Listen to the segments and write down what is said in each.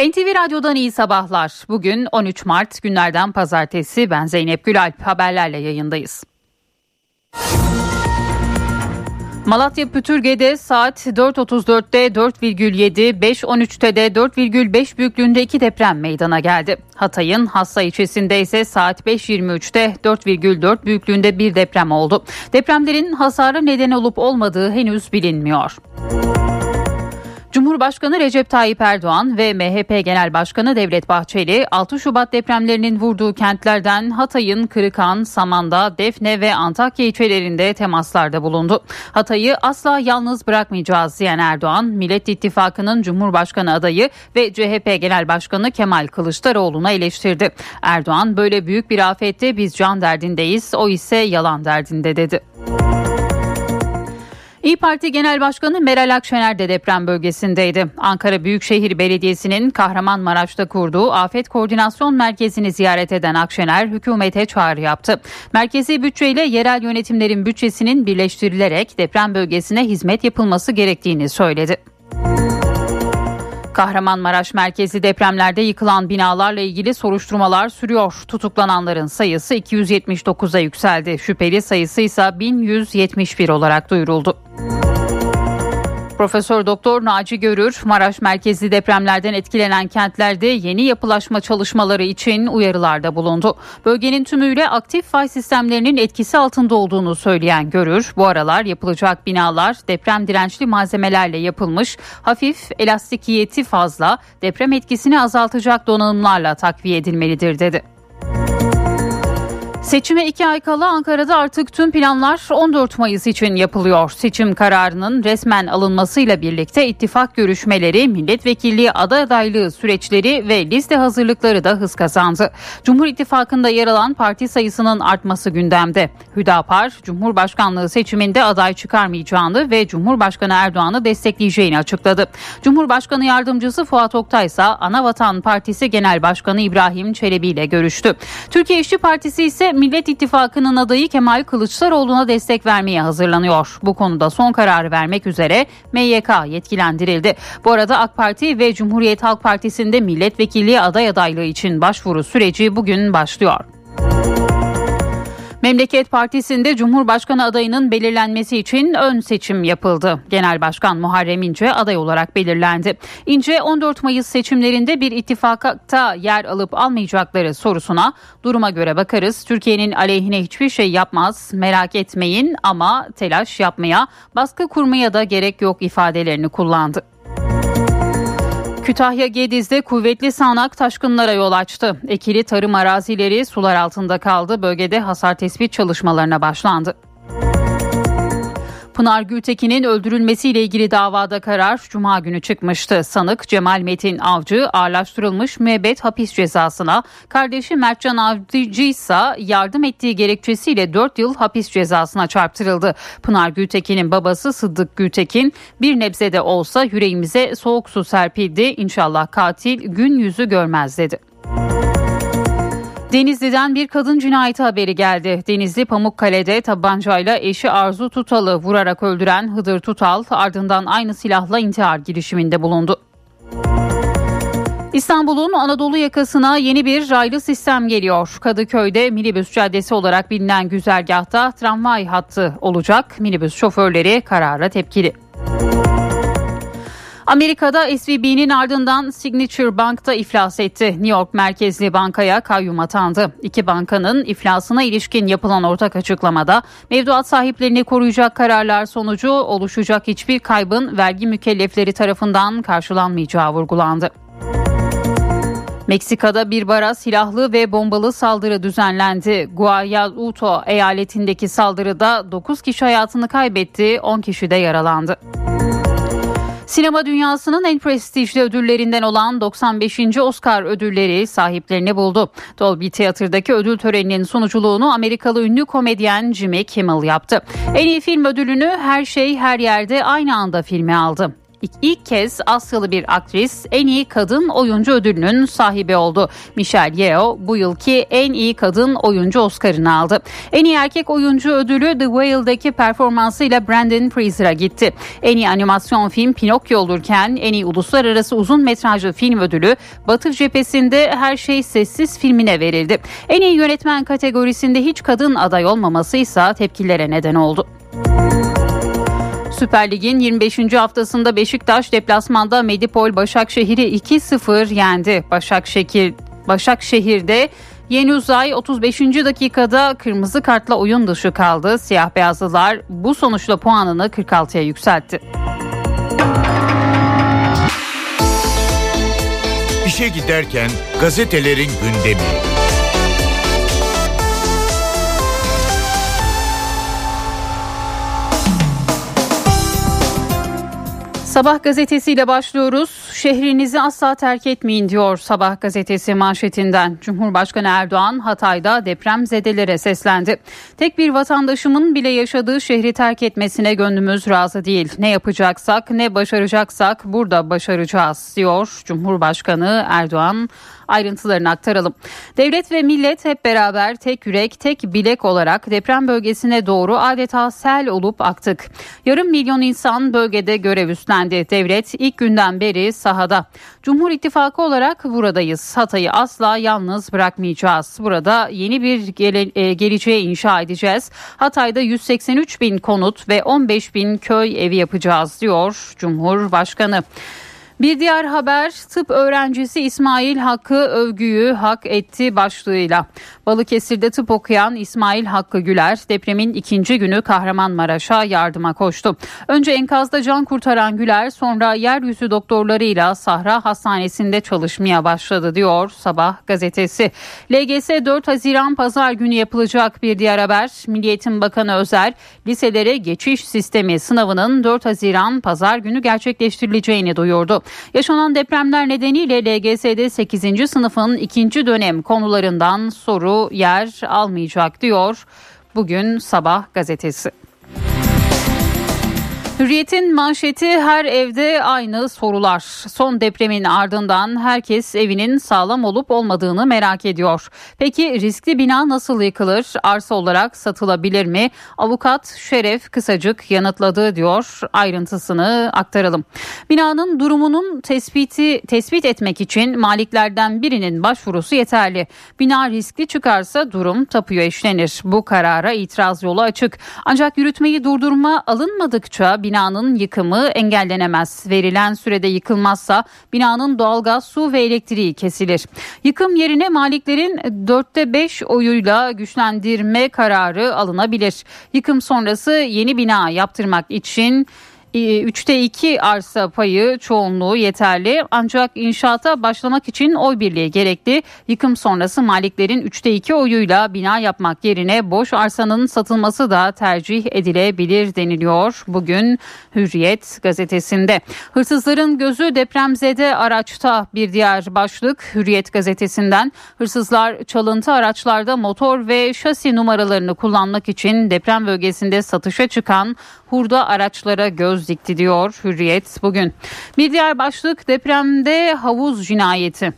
NTV Radyo'dan iyi sabahlar. Bugün 13 Mart günlerden pazartesi ben Zeynep Gülalp haberlerle yayındayız. Malatya Pütürge'de saat 4.34'te 4,7, 5.13'te de 4,5 büyüklüğünde iki deprem meydana geldi. Hatay'ın Hassa ilçesinde ise saat 5.23'te 4,4 büyüklüğünde bir deprem oldu. Depremlerin hasarı neden olup olmadığı henüz bilinmiyor. Cumhurbaşkanı Recep Tayyip Erdoğan ve MHP Genel Başkanı Devlet Bahçeli 6 Şubat depremlerinin vurduğu kentlerden Hatay'ın Kırıkan, Samandağ, Defne ve Antakya ilçelerinde temaslarda bulundu. Hatay'ı asla yalnız bırakmayacağız diyen Erdoğan, Millet İttifakı'nın Cumhurbaşkanı adayı ve CHP Genel Başkanı Kemal Kılıçdaroğlu'na eleştirdi. Erdoğan böyle büyük bir afette biz can derdindeyiz, o ise yalan derdinde dedi. İyi Parti Genel Başkanı Meral Akşener de deprem bölgesindeydi. Ankara Büyükşehir Belediyesi'nin Kahramanmaraş'ta kurduğu Afet Koordinasyon Merkezi'ni ziyaret eden Akşener hükümete çağrı yaptı. Merkezi bütçeyle yerel yönetimlerin bütçesinin birleştirilerek deprem bölgesine hizmet yapılması gerektiğini söyledi. Kahramanmaraş merkezi depremlerde yıkılan binalarla ilgili soruşturmalar sürüyor. Tutuklananların sayısı 279'a yükseldi. Şüpheli sayısı ise 1171 olarak duyuruldu. Profesör Doktor Naci Görür, Maraş merkezli depremlerden etkilenen kentlerde yeni yapılaşma çalışmaları için uyarılarda bulundu. Bölgenin tümüyle aktif fay sistemlerinin etkisi altında olduğunu söyleyen Görür, bu aralar yapılacak binalar deprem dirençli malzemelerle yapılmış, hafif elastikiyeti fazla, deprem etkisini azaltacak donanımlarla takviye edilmelidir dedi. Seçime iki ay kala Ankara'da artık tüm planlar 14 Mayıs için yapılıyor. Seçim kararının resmen alınmasıyla birlikte ittifak görüşmeleri, milletvekilliği aday adaylığı süreçleri ve liste hazırlıkları da hız kazandı. Cumhur İttifakı'nda yer alan parti sayısının artması gündemde. Hüdapar, Cumhurbaşkanlığı seçiminde aday çıkarmayacağını ve Cumhurbaşkanı Erdoğan'ı destekleyeceğini açıkladı. Cumhurbaşkanı Yardımcısı Fuat Oktay ise Anavatan Partisi Genel Başkanı İbrahim Çelebi ile görüştü. Türkiye İşçi Partisi ise Millet İttifakı'nın adayı Kemal Kılıçdaroğlu'na destek vermeye hazırlanıyor. Bu konuda son kararı vermek üzere MYK yetkilendirildi. Bu arada AK Parti ve Cumhuriyet Halk Partisi'nde milletvekilliği aday adaylığı için başvuru süreci bugün başlıyor. Memleket Partisi'nde Cumhurbaşkanı adayının belirlenmesi için ön seçim yapıldı. Genel Başkan Muharrem İnce aday olarak belirlendi. İnce 14 Mayıs seçimlerinde bir ittifakta yer alıp almayacakları sorusuna duruma göre bakarız. Türkiye'nin aleyhine hiçbir şey yapmaz merak etmeyin ama telaş yapmaya, baskı kurmaya da gerek yok ifadelerini kullandı. Kütahya Gediz'de kuvvetli sağanak taşkınlara yol açtı. Ekili tarım arazileri sular altında kaldı. Bölgede hasar tespit çalışmalarına başlandı. Pınar Gültekin'in öldürülmesiyle ilgili davada karar Cuma günü çıkmıştı. Sanık Cemal Metin Avcı ağırlaştırılmış müebbet hapis cezasına, kardeşi Mertcan Avcı ise yardım ettiği gerekçesiyle 4 yıl hapis cezasına çarptırıldı. Pınar Gültekin'in babası Sıddık Gültekin bir nebze de olsa yüreğimize soğuk su serpildi. İnşallah katil gün yüzü görmez dedi. Denizli'den bir kadın cinayeti haberi geldi. Denizli Pamukkale'de tabancayla eşi Arzu Tutal'ı vurarak öldüren Hıdır Tutal ardından aynı silahla intihar girişiminde bulundu. İstanbul'un Anadolu yakasına yeni bir raylı sistem geliyor. Kadıköy'de minibüs caddesi olarak bilinen güzergahta tramvay hattı olacak. Minibüs şoförleri karara tepkili. Amerika'da SVB'nin ardından Signature Bank'ta iflas etti. New York merkezli bankaya kayyum atandı. İki bankanın iflasına ilişkin yapılan ortak açıklamada mevduat sahiplerini koruyacak kararlar sonucu oluşacak hiçbir kaybın vergi mükellefleri tarafından karşılanmayacağı vurgulandı. Meksika'da bir bara silahlı ve bombalı saldırı düzenlendi. Guayuto eyaletindeki saldırıda 9 kişi hayatını kaybetti, 10 kişi de yaralandı. Sinema dünyasının en prestijli ödüllerinden olan 95. Oscar ödülleri sahiplerini buldu. Dolby Theatre'daki ödül töreninin sunuculuğunu Amerikalı ünlü komedyen Jimmy Kimmel yaptı. En iyi film ödülünü Her Şey Her Yerde Aynı Anda filmi aldı. İlk kez Asyalı bir aktris en iyi kadın oyuncu ödülünün sahibi oldu. Michelle Yeoh bu yılki en iyi kadın oyuncu Oscar'ını aldı. En iyi erkek oyuncu ödülü The Whale'daki performansıyla Brandon Fraser'a gitti. En iyi animasyon film Pinokyo olurken en iyi uluslararası uzun metrajlı film ödülü Batı cephesinde Her Şey Sessiz filmine verildi. En iyi yönetmen kategorisinde hiç kadın aday olmaması ise tepkilere neden oldu. Süper Lig'in 25. haftasında Beşiktaş deplasmanda Medipol Başakşehir'i 2-0 yendi. Başakşehir Başakşehir'de Yeni Uzay 35. dakikada kırmızı kartla oyun dışı kaldı. Siyah beyazlılar bu sonuçla puanını 46'ya yükseltti. İşe giderken gazetelerin gündemi. Sabah gazetesiyle başlıyoruz. Şehrinizi asla terk etmeyin diyor Sabah gazetesi manşetinden. Cumhurbaşkanı Erdoğan Hatay'da deprem zedelere seslendi. Tek bir vatandaşımın bile yaşadığı şehri terk etmesine gönlümüz razı değil. Ne yapacaksak ne başaracaksak burada başaracağız diyor Cumhurbaşkanı Erdoğan ayrıntılarını aktaralım. Devlet ve millet hep beraber tek yürek tek bilek olarak deprem bölgesine doğru adeta sel olup aktık. Yarım milyon insan bölgede görev üstlendi. Devlet ilk günden beri sahada. Cumhur İttifakı olarak buradayız. Hatay'ı asla yalnız bırakmayacağız. Burada yeni bir gele, e, geleceğe inşa edeceğiz. Hatay'da 183 bin konut ve 15 bin köy evi yapacağız diyor Cumhurbaşkanı. Bir diğer haber tıp öğrencisi İsmail Hakkı övgüyü hak etti başlığıyla. Balıkesir'de tıp okuyan İsmail Hakkı Güler depremin ikinci günü Kahramanmaraş'a yardıma koştu. Önce enkazda can kurtaran Güler sonra yeryüzü doktorlarıyla Sahra Hastanesi'nde çalışmaya başladı diyor Sabah gazetesi. LGS 4 Haziran pazar günü yapılacak bir diğer haber. Milliyetin Bakanı Özer liselere geçiş sistemi sınavının 4 Haziran pazar günü gerçekleştirileceğini duyurdu. Yaşanan depremler nedeniyle LGS'de 8. sınıfın ikinci dönem konularından soru yer almayacak diyor bugün sabah gazetesi. Hürriyet'in manşeti her evde aynı sorular. Son depremin ardından herkes evinin sağlam olup olmadığını merak ediyor. Peki riskli bina nasıl yıkılır? Arsa olarak satılabilir mi? Avukat Şeref kısacık yanıtladı diyor. Ayrıntısını aktaralım. Binanın durumunun tespiti tespit etmek için maliklerden birinin başvurusu yeterli. Bina riskli çıkarsa durum tapuya işlenir. Bu karara itiraz yolu açık. Ancak yürütmeyi durdurma alınmadıkça binanın yıkımı engellenemez. Verilen sürede yıkılmazsa binanın doğalgaz, su ve elektriği kesilir. Yıkım yerine maliklerin dörtte beş oyuyla güçlendirme kararı alınabilir. Yıkım sonrası yeni bina yaptırmak için 3'te ee, 2 arsa payı çoğunluğu yeterli ancak inşaata başlamak için oy birliği gerekli. Yıkım sonrası maliklerin 3'te 2 oyuyla bina yapmak yerine boş arsanın satılması da tercih edilebilir deniliyor. Bugün Hürriyet gazetesinde. Hırsızların gözü depremzede araçta bir diğer başlık Hürriyet gazetesinden. Hırsızlar çalıntı araçlarda motor ve şasi numaralarını kullanmak için deprem bölgesinde satışa çıkan hurda araçlara göz dikti diyor Hürriyet bugün. Bir diğer başlık depremde havuz cinayeti.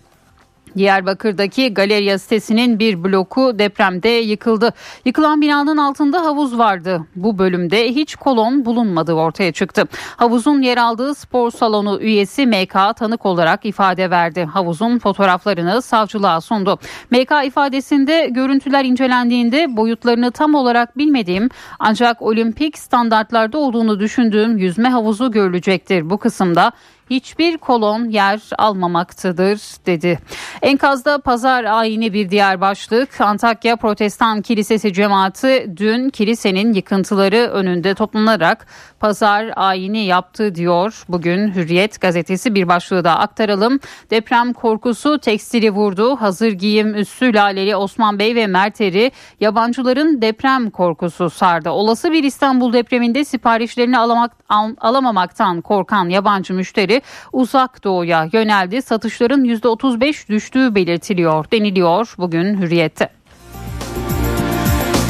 Diyarbakır'daki Galeriya sitesinin bir bloku depremde yıkıldı. Yıkılan binanın altında havuz vardı. Bu bölümde hiç kolon bulunmadığı ortaya çıktı. Havuzun yer aldığı spor salonu üyesi MK tanık olarak ifade verdi. Havuzun fotoğraflarını savcılığa sundu. MK ifadesinde görüntüler incelendiğinde boyutlarını tam olarak bilmediğim ancak olimpik standartlarda olduğunu düşündüğüm yüzme havuzu görülecektir. Bu kısımda hiçbir kolon yer almamaktadır dedi. Enkazda pazar ayini bir diğer başlık. Antakya Protestan Kilisesi cemaati dün kilisenin yıkıntıları önünde toplanarak pazar ayini yaptı diyor. Bugün Hürriyet gazetesi bir başlığı da aktaralım. Deprem korkusu tekstili vurdu. Hazır giyim üssü Laleli Osman Bey ve Merteri yabancıların deprem korkusu sardı. Olası bir İstanbul depreminde siparişlerini alamak, al, alamamaktan korkan yabancı müşteri uzak doğuya yöneldi. Satışların %35 düştüğü belirtiliyor deniliyor bugün Hürriyet'te.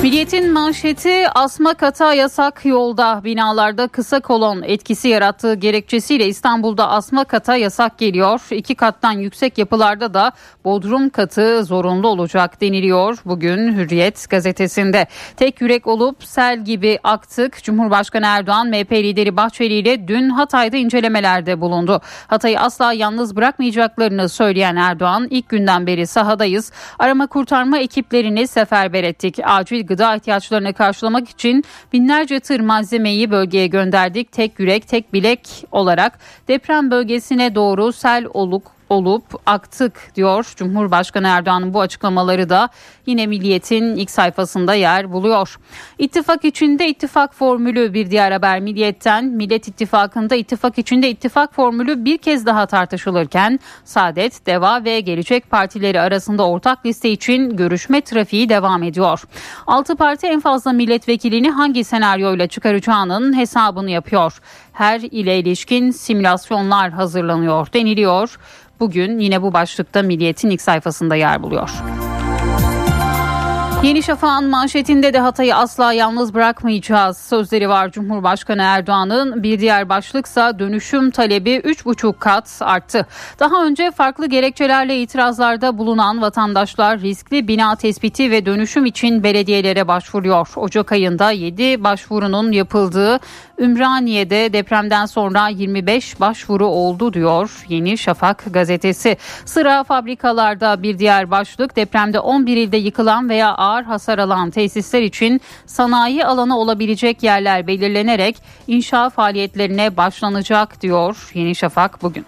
Milliyetin manşeti asma kata yasak yolda binalarda kısa kolon etkisi yarattığı gerekçesiyle İstanbul'da asma kata yasak geliyor. İki kattan yüksek yapılarda da bodrum katı zorunlu olacak deniliyor bugün Hürriyet gazetesinde. Tek yürek olup sel gibi aktık. Cumhurbaşkanı Erdoğan MHP lideri Bahçeli ile dün Hatay'da incelemelerde bulundu. Hatay'ı asla yalnız bırakmayacaklarını söyleyen Erdoğan ilk günden beri sahadayız. Arama kurtarma ekiplerini seferber ettik. Acil gıda ihtiyaçlarını karşılamak için binlerce tır malzemeyi bölgeye gönderdik. Tek yürek, tek bilek olarak deprem bölgesine doğru sel oluk olup aktık diyor. Cumhurbaşkanı Erdoğan'ın bu açıklamaları da yine Milliyet'in ilk sayfasında yer buluyor. İttifak içinde ittifak formülü bir diğer haber Milliyet'ten. Millet İttifakı'nda ittifak içinde ittifak formülü bir kez daha tartışılırken Saadet, Deva ve Gelecek Partileri arasında ortak liste için görüşme trafiği devam ediyor. Altı parti en fazla milletvekilini hangi senaryoyla çıkaracağının hesabını yapıyor. Her ile ilişkin simülasyonlar hazırlanıyor deniliyor. Bugün yine bu başlıkta Milliyet'in ilk sayfasında yer buluyor. Yeni Şafak'ın manşetinde de Hatay'ı asla yalnız bırakmayacağız sözleri var Cumhurbaşkanı Erdoğan'ın. Bir diğer başlıksa dönüşüm talebi 3,5 kat arttı. Daha önce farklı gerekçelerle itirazlarda bulunan vatandaşlar riskli bina tespiti ve dönüşüm için belediyelere başvuruyor. Ocak ayında 7 başvurunun yapıldığı Ümraniye'de depremden sonra 25 başvuru oldu diyor Yeni Şafak gazetesi. Sıra fabrikalarda bir diğer başlık depremde 11 ilde yıkılan veya ağır hasar alan tesisler için sanayi alanı olabilecek yerler belirlenerek inşa faaliyetlerine başlanacak diyor Yeni Şafak bugün.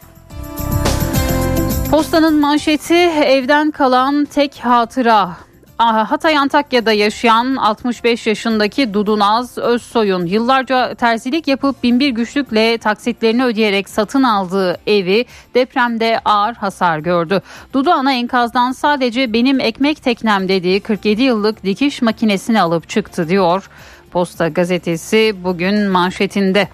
Postanın manşeti evden kalan tek hatıra Hatay Antakya'da yaşayan 65 yaşındaki Dudunaz Özsoy'un yıllarca terzilik yapıp binbir güçlükle taksitlerini ödeyerek satın aldığı evi depremde ağır hasar gördü. Dudu ana enkazdan sadece benim ekmek teknem dediği 47 yıllık dikiş makinesini alıp çıktı diyor. Posta gazetesi bugün manşetinde.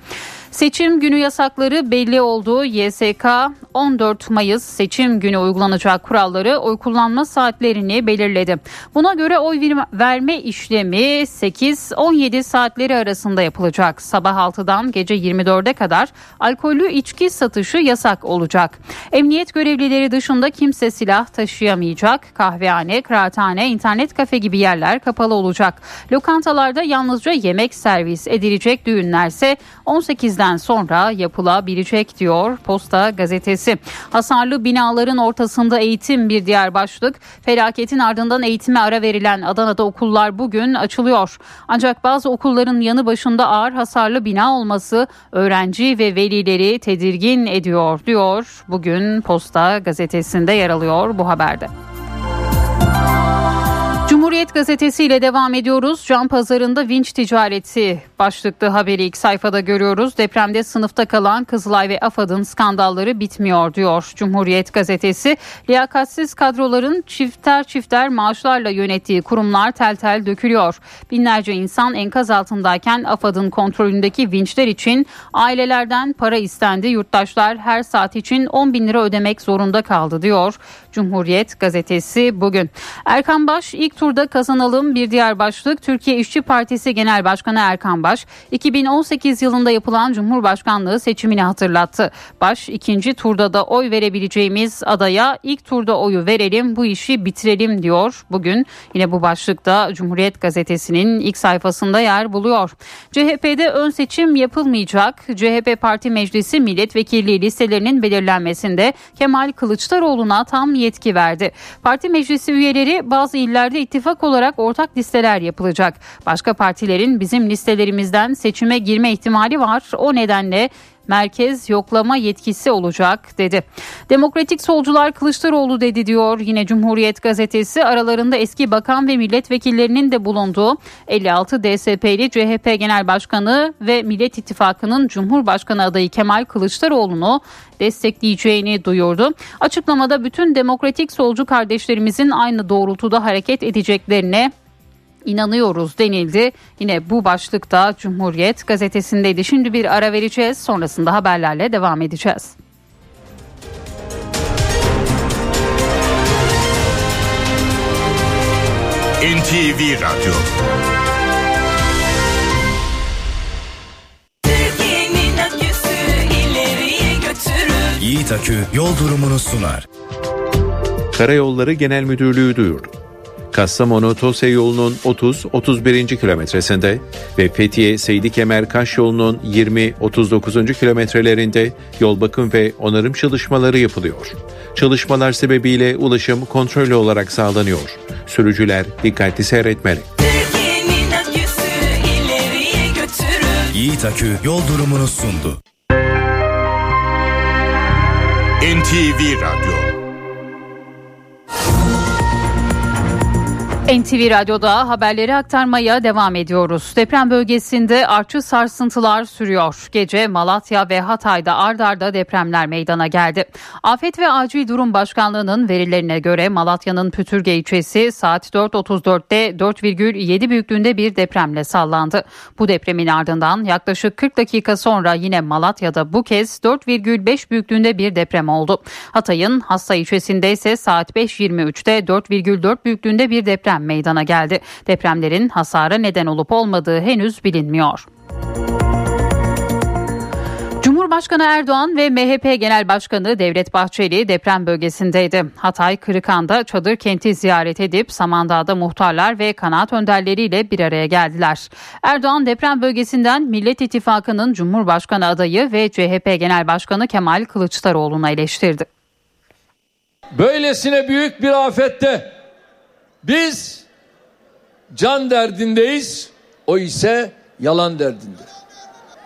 Seçim günü yasakları belli oldu. YSK 14 Mayıs seçim günü uygulanacak kuralları oy kullanma saatlerini belirledi. Buna göre oy verme işlemi 8-17 saatleri arasında yapılacak. Sabah 6'dan gece 24'e kadar alkollü içki satışı yasak olacak. Emniyet görevlileri dışında kimse silah taşıyamayacak. Kahvehane, kıraathane, internet kafe gibi yerler kapalı olacak. Lokantalarda yalnızca yemek servis edilecek düğünlerse 18 krizden sonra yapılabilecek diyor Posta gazetesi. Hasarlı binaların ortasında eğitim bir diğer başlık. Felaketin ardından eğitime ara verilen Adana'da okullar bugün açılıyor. Ancak bazı okulların yanı başında ağır hasarlı bina olması öğrenci ve velileri tedirgin ediyor diyor. Bugün Posta gazetesinde yer alıyor bu haberde. Cumhuriyet Gazetesi ile devam ediyoruz. Can pazarında vinç ticareti başlıklı haberi ilk sayfada görüyoruz. Depremde sınıfta kalan Kızılay ve AFAD'ın skandalları bitmiyor diyor Cumhuriyet Gazetesi. Liyakatsiz kadroların çifter çifter maaşlarla yönettiği kurumlar tel tel dökülüyor. Binlerce insan enkaz altındayken AFAD'ın kontrolündeki vinçler için ailelerden para istendi. Yurttaşlar her saat için 10 bin lira ödemek zorunda kaldı diyor Cumhuriyet Gazetesi bugün. Erkan Baş ilk turda kazanalım bir diğer başlık Türkiye İşçi Partisi Genel Başkanı Erkan Baş 2018 yılında yapılan Cumhurbaşkanlığı seçimini hatırlattı. Baş ikinci turda da oy verebileceğimiz adaya ilk turda oyu verelim bu işi bitirelim diyor. Bugün yine bu başlıkta Cumhuriyet Gazetesi'nin ilk sayfasında yer buluyor. CHP'de ön seçim yapılmayacak. CHP Parti Meclisi milletvekilliği listelerinin belirlenmesinde Kemal Kılıçdaroğlu'na tam yetki verdi. Parti meclisi üyeleri bazı illerde ittifak olarak ortak listeler yapılacak. Başka partilerin bizim listelerimizden seçime girme ihtimali var. O nedenle merkez yoklama yetkisi olacak dedi. Demokratik solcular Kılıçdaroğlu dedi diyor yine Cumhuriyet gazetesi aralarında eski bakan ve milletvekillerinin de bulunduğu 56 DSP'li CHP Genel Başkanı ve Millet İttifakı'nın Cumhurbaşkanı adayı Kemal Kılıçdaroğlu'nu destekleyeceğini duyurdu. Açıklamada bütün demokratik solcu kardeşlerimizin aynı doğrultuda hareket edeceklerine inanıyoruz denildi. Yine bu başlıkta Cumhuriyet gazetesindeydi. Şimdi bir ara vereceğiz. Sonrasında haberlerle devam edeceğiz. NTV Radyo Yiğit Akü yol durumunu sunar. Karayolları Genel Müdürlüğü duyurdu. Kastamonu Tosya yolunun 30-31. kilometresinde ve Fethiye Seydi Kemer Kaş yolunun 20-39. kilometrelerinde yol bakım ve onarım çalışmaları yapılıyor. Çalışmalar sebebiyle ulaşım kontrollü olarak sağlanıyor. Sürücüler dikkatli seyretmeli. Yiğit Akü yol durumunu sundu. NTV Radyo NTV Radyo'da haberleri aktarmaya devam ediyoruz. Deprem bölgesinde artçı sarsıntılar sürüyor. Gece Malatya ve Hatay'da ard arda depremler meydana geldi. Afet ve Acil Durum Başkanlığı'nın verilerine göre Malatya'nın Pütürge ilçesi saat 4.34'te 4,7 büyüklüğünde bir depremle sallandı. Bu depremin ardından yaklaşık 40 dakika sonra yine Malatya'da bu kez 4,5 büyüklüğünde bir deprem oldu. Hatay'ın Hassa ilçesinde ise saat 5.23'te 4,4 büyüklüğünde bir deprem meydana geldi. Depremlerin hasara neden olup olmadığı henüz bilinmiyor. Cumhurbaşkanı Erdoğan ve MHP Genel Başkanı Devlet Bahçeli deprem bölgesindeydi. Hatay Kırıkan'da çadır kenti ziyaret edip Samandağ'da muhtarlar ve kanaat önderleriyle bir araya geldiler. Erdoğan deprem bölgesinden Millet İttifakı'nın Cumhurbaşkanı adayı ve CHP Genel Başkanı Kemal Kılıçdaroğlu'nu eleştirdi. Böylesine büyük bir afette biz can derdindeyiz, o ise yalan derdinde.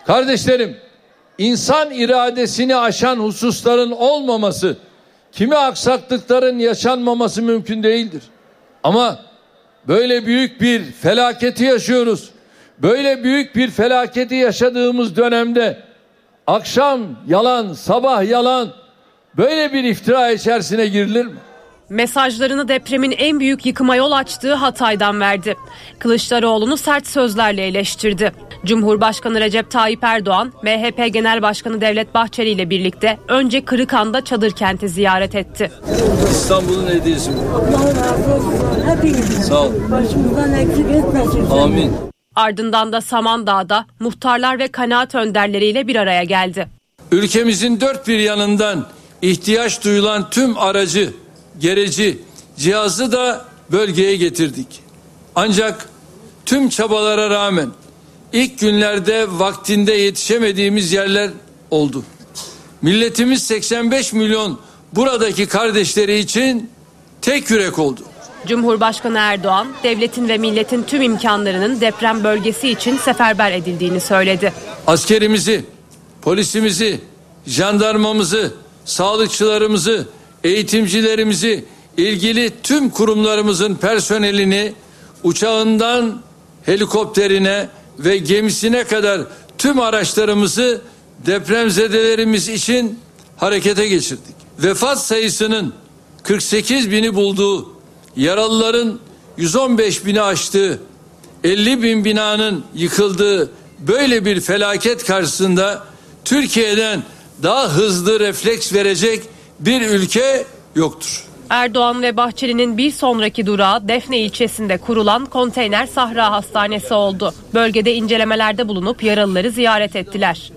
Kardeşlerim, insan iradesini aşan hususların olmaması, kimi aksaklıkların yaşanmaması mümkün değildir. Ama böyle büyük bir felaketi yaşıyoruz. Böyle büyük bir felaketi yaşadığımız dönemde akşam yalan, sabah yalan böyle bir iftira içerisine girilir mi? Mesajlarını depremin en büyük yıkıma yol açtığı Hatay'dan verdi. Kılıçdaroğlu'nu sert sözlerle eleştirdi. Cumhurbaşkanı Recep Tayyip Erdoğan, MHP Genel Başkanı Devlet Bahçeli ile birlikte önce Kırıkan'da çadır kenti ziyaret etti. İstanbul'un hediyesi bu. Allah razı olsun. Hepinizden. Sağ ol. Başımızdan eksik etmesin. Amin. Ardından da Samandağ'da muhtarlar ve kanaat önderleriyle bir araya geldi. Ülkemizin dört bir yanından ihtiyaç duyulan tüm aracı, gereci, cihazı da bölgeye getirdik. Ancak tüm çabalara rağmen ilk günlerde vaktinde yetişemediğimiz yerler oldu. Milletimiz 85 milyon buradaki kardeşleri için tek yürek oldu. Cumhurbaşkanı Erdoğan, devletin ve milletin tüm imkanlarının deprem bölgesi için seferber edildiğini söyledi. Askerimizi, polisimizi, jandarmamızı, sağlıkçılarımızı, eğitimcilerimizi, ilgili tüm kurumlarımızın personelini uçağından helikopterine ve gemisine kadar tüm araçlarımızı depremzedelerimiz için harekete geçirdik. Vefat sayısının 48 bini bulduğu, yaralıların 115 bini aştığı, 50 bin binanın yıkıldığı böyle bir felaket karşısında Türkiye'den daha hızlı refleks verecek bir ülke yoktur. Erdoğan ve Bahçeli'nin bir sonraki durağı Defne ilçesinde kurulan konteyner Sahra Hastanesi oldu. Bölgede incelemelerde bulunup yaralıları ziyaret ettiler.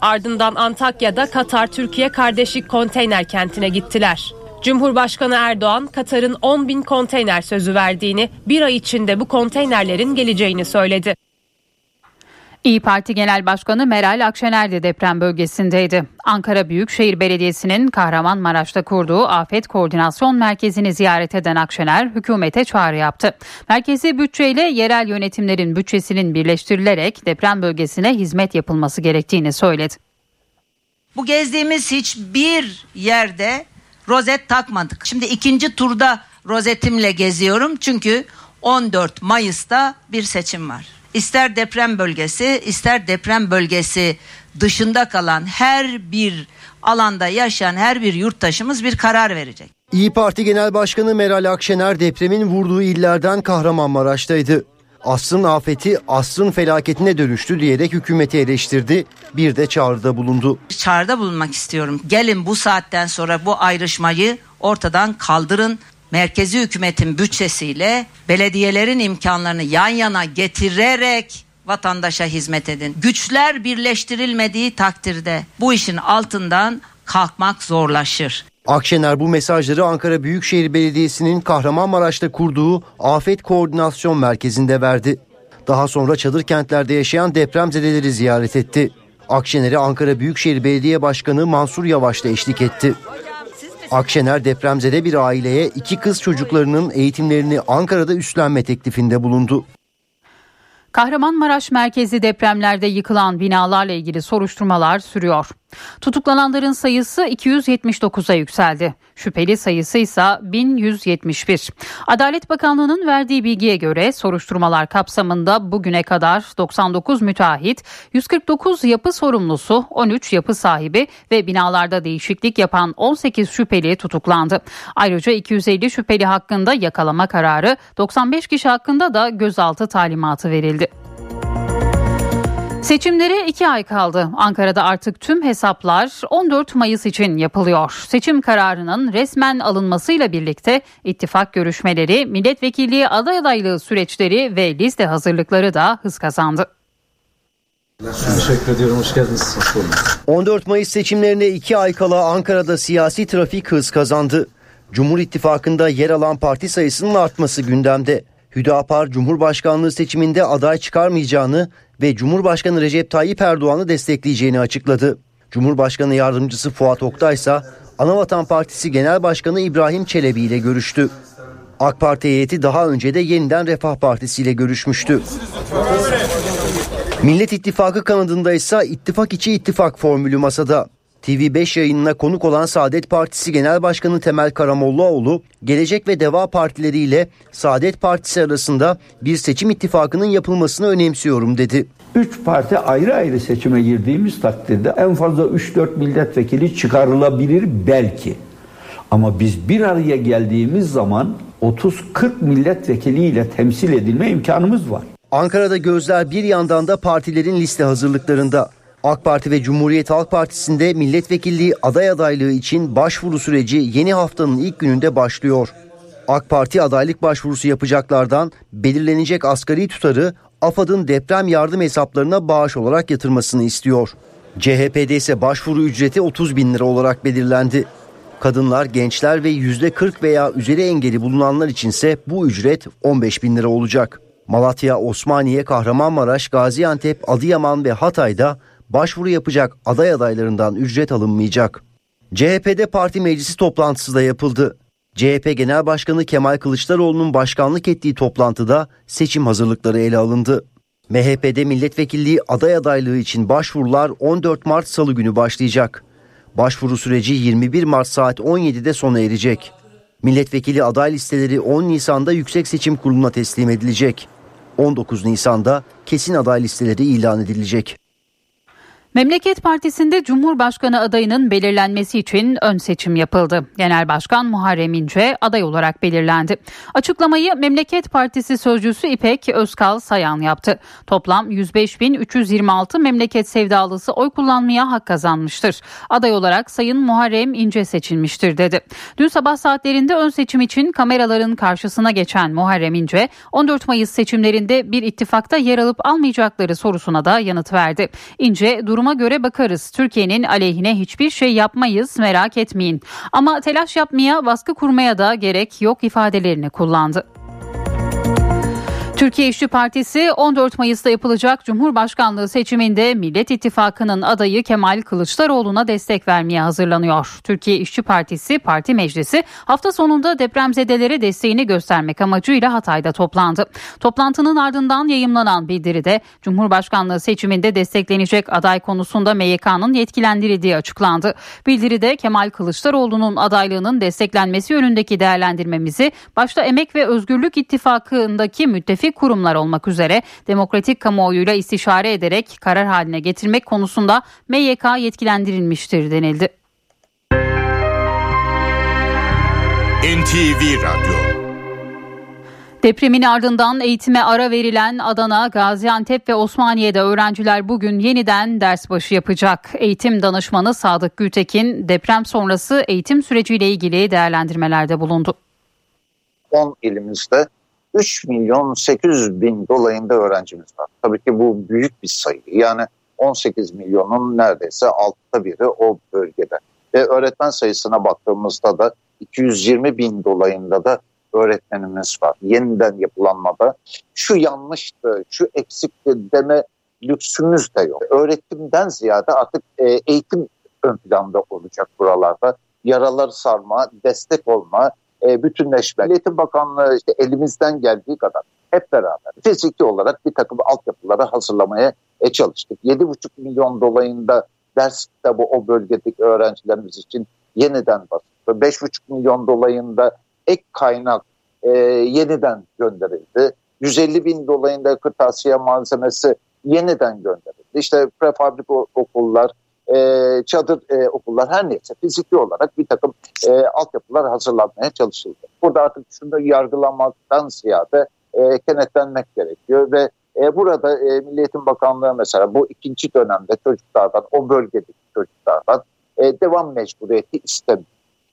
Ardından Antakya'da Katar Türkiye Kardeşlik Konteyner Kenti'ne gittiler. Cumhurbaşkanı Erdoğan, Katar'ın 10 bin konteyner sözü verdiğini, bir ay içinde bu konteynerlerin geleceğini söyledi. İyi Parti Genel Başkanı Meral Akşener de deprem bölgesindeydi. Ankara Büyükşehir Belediyesi'nin Kahramanmaraş'ta kurduğu Afet Koordinasyon Merkezi'ni ziyaret eden Akşener hükümete çağrı yaptı. Merkezi bütçeyle yerel yönetimlerin bütçesinin birleştirilerek deprem bölgesine hizmet yapılması gerektiğini söyledi. Bu gezdiğimiz hiçbir yerde rozet takmadık. Şimdi ikinci turda rozetimle geziyorum çünkü 14 Mayıs'ta bir seçim var. İster deprem bölgesi, ister deprem bölgesi dışında kalan her bir alanda yaşayan her bir yurttaşımız bir karar verecek. İyi Parti Genel Başkanı Meral Akşener depremin vurduğu illerden Kahramanmaraş'taydı. Asrın afeti asrın felaketine dönüştü diyerek hükümeti eleştirdi. Bir de çağrıda bulundu. Çağrıda bulunmak istiyorum. Gelin bu saatten sonra bu ayrışmayı ortadan kaldırın. Merkezi hükümetin bütçesiyle belediyelerin imkanlarını yan yana getirerek vatandaşa hizmet edin. Güçler birleştirilmediği takdirde bu işin altından kalkmak zorlaşır. Akşener bu mesajları Ankara Büyükşehir Belediyesi'nin Kahramanmaraş'ta kurduğu Afet Koordinasyon Merkezi'nde verdi. Daha sonra çadır kentlerde yaşayan depremzedeleri ziyaret etti. Akşener'e Ankara Büyükşehir Belediye Başkanı Mansur Yavaş da eşlik etti. Akşener depremzede bir aileye iki kız çocuklarının eğitimlerini Ankara'da üstlenme teklifinde bulundu. Kahramanmaraş merkezi depremlerde yıkılan binalarla ilgili soruşturmalar sürüyor. Tutuklananların sayısı 279'a yükseldi. Şüpheli sayısı ise 1171. Adalet Bakanlığı'nın verdiği bilgiye göre soruşturmalar kapsamında bugüne kadar 99 müteahhit, 149 yapı sorumlusu, 13 yapı sahibi ve binalarda değişiklik yapan 18 şüpheli tutuklandı. Ayrıca 250 şüpheli hakkında yakalama kararı, 95 kişi hakkında da gözaltı talimatı verildi. Seçimlere iki ay kaldı. Ankara'da artık tüm hesaplar 14 Mayıs için yapılıyor. Seçim kararının resmen alınmasıyla birlikte ittifak görüşmeleri, milletvekilliği aday adaylığı süreçleri ve liste hazırlıkları da hız kazandı. Teşekkür ediyorum. Hoş geldiniz. Hoş 14 Mayıs seçimlerine iki ay kala Ankara'da siyasi trafik hız kazandı. Cumhur İttifakı'nda yer alan parti sayısının artması gündemde. Hüdapar Cumhurbaşkanlığı seçiminde aday çıkarmayacağını ve Cumhurbaşkanı Recep Tayyip Erdoğan'ı destekleyeceğini açıkladı. Cumhurbaşkanı yardımcısı Fuat Oktay ise Anavatan Partisi Genel Başkanı İbrahim Çelebi ile görüştü. AK Parti heyeti daha önce de yeniden Refah Partisi ile görüşmüştü. Millet İttifakı kanadında ise ittifak içi ittifak formülü masada. TV5 yayınına konuk olan Saadet Partisi Genel Başkanı Temel Karamollaoğlu, Gelecek ve Deva partileriyle Saadet Partisi arasında bir seçim ittifakının yapılmasını önemsiyorum dedi. Üç parti ayrı ayrı seçime girdiğimiz takdirde en fazla 3-4 milletvekili çıkarılabilir belki. Ama biz bir araya geldiğimiz zaman 30-40 milletvekiliyle temsil edilme imkanımız var. Ankara'da gözler bir yandan da partilerin liste hazırlıklarında. AK Parti ve Cumhuriyet Halk Partisi'nde milletvekilliği aday adaylığı için başvuru süreci yeni haftanın ilk gününde başlıyor. AK Parti adaylık başvurusu yapacaklardan belirlenecek asgari tutarı AFAD'ın deprem yardım hesaplarına bağış olarak yatırmasını istiyor. CHP'de ise başvuru ücreti 30 bin lira olarak belirlendi. Kadınlar, gençler ve %40 veya üzeri engeli bulunanlar içinse bu ücret 15 bin lira olacak. Malatya, Osmaniye, Kahramanmaraş, Gaziantep, Adıyaman ve Hatay'da başvuru yapacak aday adaylarından ücret alınmayacak. CHP'de parti meclisi toplantısı da yapıldı. CHP Genel Başkanı Kemal Kılıçdaroğlu'nun başkanlık ettiği toplantıda seçim hazırlıkları ele alındı. MHP'de milletvekilliği aday adaylığı için başvurular 14 Mart Salı günü başlayacak. Başvuru süreci 21 Mart saat 17'de sona erecek. Milletvekili aday listeleri 10 Nisan'da Yüksek Seçim Kurulu'na teslim edilecek. 19 Nisan'da kesin aday listeleri ilan edilecek. Memleket Partisi'nde Cumhurbaşkanı adayının belirlenmesi için ön seçim yapıldı. Genel Başkan Muharrem İnce aday olarak belirlendi. Açıklamayı Memleket Partisi sözcüsü İpek Özkal Sayan yaptı. Toplam 105.326 memleket sevdalısı oy kullanmaya hak kazanmıştır. Aday olarak Sayın Muharrem İnce seçilmiştir dedi. Dün sabah saatlerinde ön seçim için kameraların karşısına geçen Muharrem İnce 14 Mayıs seçimlerinde bir ittifakta yer alıp almayacakları sorusuna da yanıt verdi. İnce durum duruma göre bakarız. Türkiye'nin aleyhine hiçbir şey yapmayız merak etmeyin. Ama telaş yapmaya, baskı kurmaya da gerek yok ifadelerini kullandı. Türkiye İşçi Partisi 14 Mayıs'ta yapılacak Cumhurbaşkanlığı seçiminde Millet İttifakı'nın adayı Kemal Kılıçdaroğlu'na destek vermeye hazırlanıyor. Türkiye İşçi Partisi Parti Meclisi hafta sonunda depremzedelere desteğini göstermek amacıyla Hatay'da toplandı. Toplantının ardından yayımlanan bildiride Cumhurbaşkanlığı seçiminde desteklenecek aday konusunda MYK'nın yetkilendirildiği açıklandı. Bildiride Kemal Kılıçdaroğlu'nun adaylığının desteklenmesi yönündeki değerlendirmemizi başta Emek ve Özgürlük İttifakı'ndaki müttefik müttefik kurumlar olmak üzere demokratik kamuoyuyla istişare ederek karar haline getirmek konusunda MYK yetkilendirilmiştir denildi. NTV Radyo Depremin ardından eğitime ara verilen Adana, Gaziantep ve Osmaniye'de öğrenciler bugün yeniden ders başı yapacak. Eğitim danışmanı Sadık Gültekin deprem sonrası eğitim süreciyle ilgili değerlendirmelerde bulundu. 10 ilimizde 3 milyon 800 bin dolayında öğrencimiz var. Tabii ki bu büyük bir sayı. Yani 18 milyonun neredeyse altta biri o bölgede. Ve öğretmen sayısına baktığımızda da 220 bin dolayında da öğretmenimiz var. Yeniden yapılanmada şu yanlıştı, şu eksikti deme lüksümüz de yok. Öğretimden ziyade artık e, eğitim ön planda olacak buralarda. Yaralar sarma, destek olma, e, bütünleşme. Eğitim Bakanlığı işte elimizden geldiği kadar hep beraber fiziki olarak bir takım altyapıları hazırlamaya e, çalıştık. 7,5 milyon dolayında ders kitabı o bölgedeki öğrencilerimiz için yeniden basıldı. 5,5 milyon dolayında ek kaynak e, yeniden gönderildi. 150 bin dolayında kırtasiye malzemesi yeniden gönderildi. İşte prefabrik okullar, e, çadır e, okullar her neyse fiziki olarak bir takım e, altyapılar hazırlanmaya çalışıldı. Burada artık şunu yargılamaktan ziyade e, kenetlenmek gerekiyor ve e, burada e, Milli Eğitim Bakanlığı mesela bu ikinci dönemde çocuklardan, o bölgedeki çocuklardan e, devam mecburiyeti istemiyor.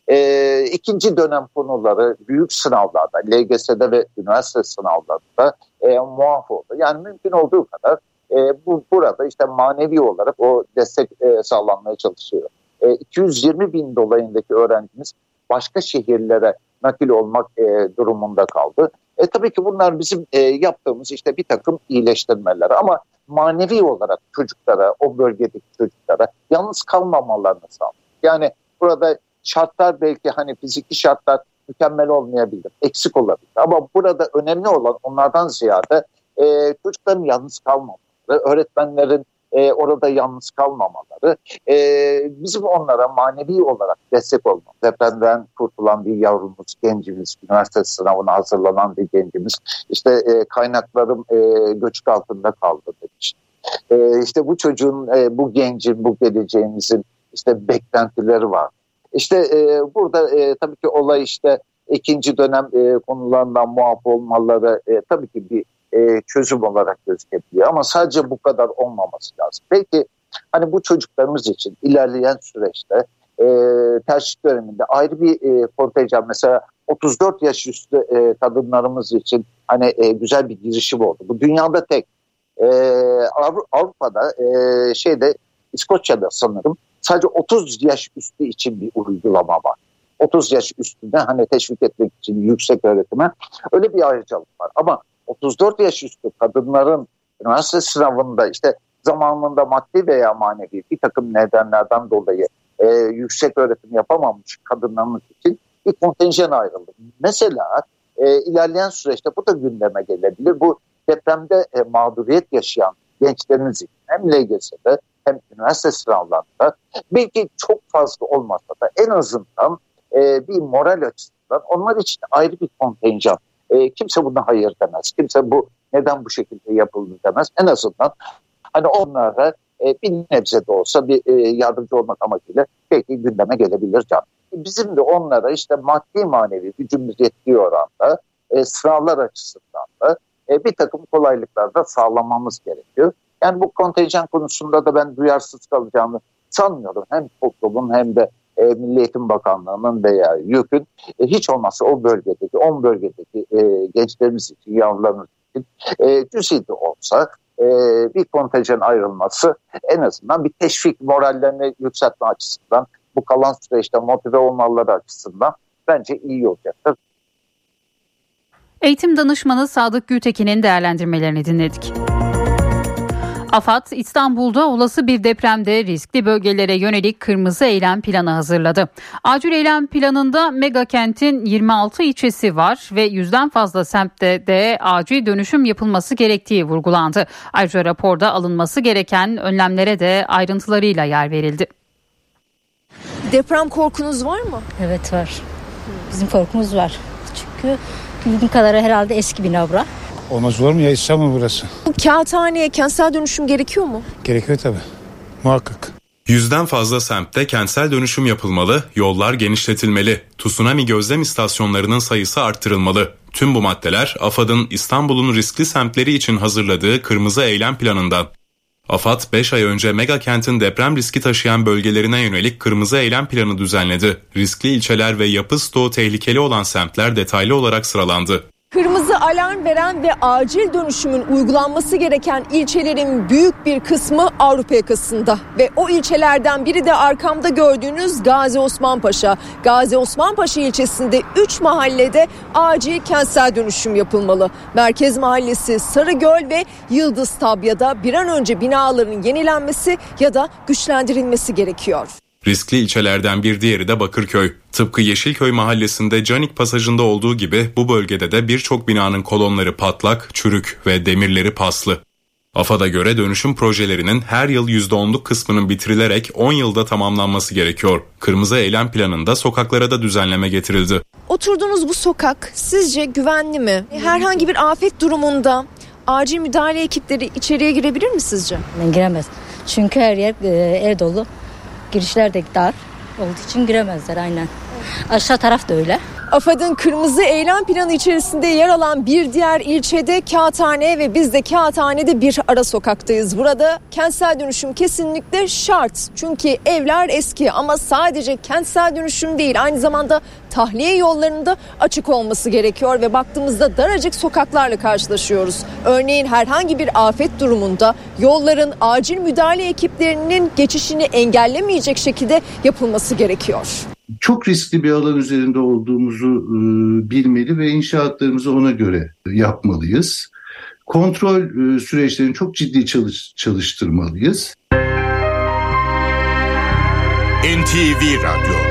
E, ikinci dönem konuları büyük sınavlarda, LGS'de ve üniversite sınavlarında e, muaf oldu. Yani mümkün olduğu kadar e, bu burada işte manevi olarak o destek e, sağlanmaya çalışıyor. E, 220 bin dolayındaki öğrencimiz başka şehirlere nakil olmak e, durumunda kaldı. E, tabii ki bunlar bizim e, yaptığımız işte bir takım iyileştirmeler ama manevi olarak çocuklara, o bölgedeki çocuklara yalnız kalmamalarını sağlıyor. Yani burada şartlar belki hani fiziki şartlar mükemmel olmayabilir, eksik olabilir. Ama burada önemli olan onlardan ziyade e, çocukların yalnız kalmamaları, öğretmenlerin e, orada yalnız kalmamaları, e, bizim onlara manevi olarak destek olmamız. Depremden kurtulan bir yavrumuz, gencimiz, üniversite sınavına hazırlanan bir gencimiz, işte e, kaynaklarım e, göçük altında kaldı demiş. E, işte bu çocuğun, e, bu gencin, bu geleceğimizin işte beklentileri var. İşte e, burada e, tabii ki olay işte ikinci dönem e, konularından muaf olmaları e, tabii ki bir e, çözüm olarak gözükebiliyor. Ama sadece bu kadar olmaması lazım. Belki hani bu çocuklarımız için ilerleyen süreçte e, tercih döneminde ayrı bir e, kontenjan mesela 34 yaş üstü e, kadınlarımız için hani e, güzel bir girişim oldu. Bu dünyada tek. E, Avrupa'da e, şeyde İskoçya'da sanırım sadece 30 yaş üstü için bir uygulama var. 30 yaş üstüne hani teşvik etmek için yüksek öğretime öyle bir ayrıcalık var. Ama 34 yaş üstü kadınların üniversite sınavında işte zamanında maddi veya manevi bir takım nedenlerden dolayı e, yüksek öğretim yapamamış kadınlarımız için bir kontenjan ayrıldı. Mesela e, ilerleyen süreçte bu da gündeme gelebilir. Bu depremde e, mağduriyet yaşayan gençlerimiz için hem LGS'de hem üniversite sınavlarında belki çok fazla olmasa da en azından e, bir moral açısından onlar için ayrı bir kontenjan e, kimse buna hayır demez. Kimse bu neden bu şekilde yapıldı demez. En azından hani onlara e, bir nebze de olsa bir e, yardımcı olmak amacıyla belki gündeme gelebilir can. Bizim de onlara işte maddi manevi gücümüz yettiği oranda e, sınavlar açısından da e, bir takım kolaylıklar da sağlamamız gerekiyor. Yani bu kontenjan konusunda da ben duyarsız kalacağımı sanmıyorum. Hem toplumun hem de e, Milli Eğitim Bakanlığı'nın veya YÖK'ün e, hiç olmazsa o bölgedeki, 10 bölgedeki e, gençlerimiz için, yavrularımız için e, cüzi olsa e, bir kontenjan ayrılması en azından bir teşvik morallerini yükseltme açısından bu kalan süreçte motive olmaları açısından bence iyi olacaktır. Eğitim danışmanı Sadık Gültekin'in değerlendirmelerini dinledik. AFAD İstanbul'da olası bir depremde riskli bölgelere yönelik kırmızı eylem planı hazırladı. Acil eylem planında mega kentin 26 ilçesi var ve yüzden fazla semtte de acil dönüşüm yapılması gerektiği vurgulandı. Ayrıca raporda alınması gereken önlemlere de ayrıntılarıyla yer verildi. Deprem korkunuz var mı? Evet var. Bizim korkumuz var. Çünkü bildiğim kadarıyla herhalde eski bir bura. Olmaz olur mu ya İstanbul burası? Bu kağıthaneye kentsel dönüşüm gerekiyor mu? Gerekiyor tabii. Muhakkak. Yüzden fazla semtte kentsel dönüşüm yapılmalı, yollar genişletilmeli, tsunami gözlem istasyonlarının sayısı arttırılmalı. Tüm bu maddeler AFAD'ın İstanbul'un riskli semtleri için hazırladığı kırmızı eylem planından. AFAD 5 ay önce mega kentin deprem riski taşıyan bölgelerine yönelik kırmızı eylem planı düzenledi. Riskli ilçeler ve yapı stoğu tehlikeli olan semtler detaylı olarak sıralandı. Kırmızı alarm veren ve acil dönüşümün uygulanması gereken ilçelerin büyük bir kısmı Avrupa yakasında ve o ilçelerden biri de arkamda gördüğünüz Gazi Osman. Gazi Osman ilçesinde 3 mahallede acil kentsel dönüşüm yapılmalı. Merkez Mahallesi Sarıgöl ve Yıldız Tabya'da bir an önce binaların yenilenmesi ya da güçlendirilmesi gerekiyor. Riskli ilçelerden bir diğeri de Bakırköy. Tıpkı Yeşilköy mahallesinde Canik pasajında olduğu gibi bu bölgede de birçok binanın kolonları patlak, çürük ve demirleri paslı. AFAD'a göre dönüşüm projelerinin her yıl %10'luk kısmının bitirilerek 10 yılda tamamlanması gerekiyor. Kırmızı eylem planında sokaklara da düzenleme getirildi. Oturduğunuz bu sokak sizce güvenli mi? Herhangi bir afet durumunda acil müdahale ekipleri içeriye girebilir mi sizce? Giremez. Çünkü her yer e, ev dolu. Girişler de dar olduğu için giremezler aynen. Aşağı taraf da öyle. AFAD'ın kırmızı eylem planı içerisinde yer alan bir diğer ilçede Kağıthane ve biz de Kağıthane'de bir ara sokaktayız. Burada kentsel dönüşüm kesinlikle şart. Çünkü evler eski ama sadece kentsel dönüşüm değil aynı zamanda tahliye yollarında açık olması gerekiyor ve baktığımızda daracık sokaklarla karşılaşıyoruz. Örneğin herhangi bir afet durumunda yolların acil müdahale ekiplerinin geçişini engellemeyecek şekilde yapılması gerekiyor çok riskli bir alan üzerinde olduğumuzu e, bilmeli ve inşaatlarımızı ona göre yapmalıyız. Kontrol e, süreçlerini çok ciddi çalış, çalıştırmalıyız. NTV Radyo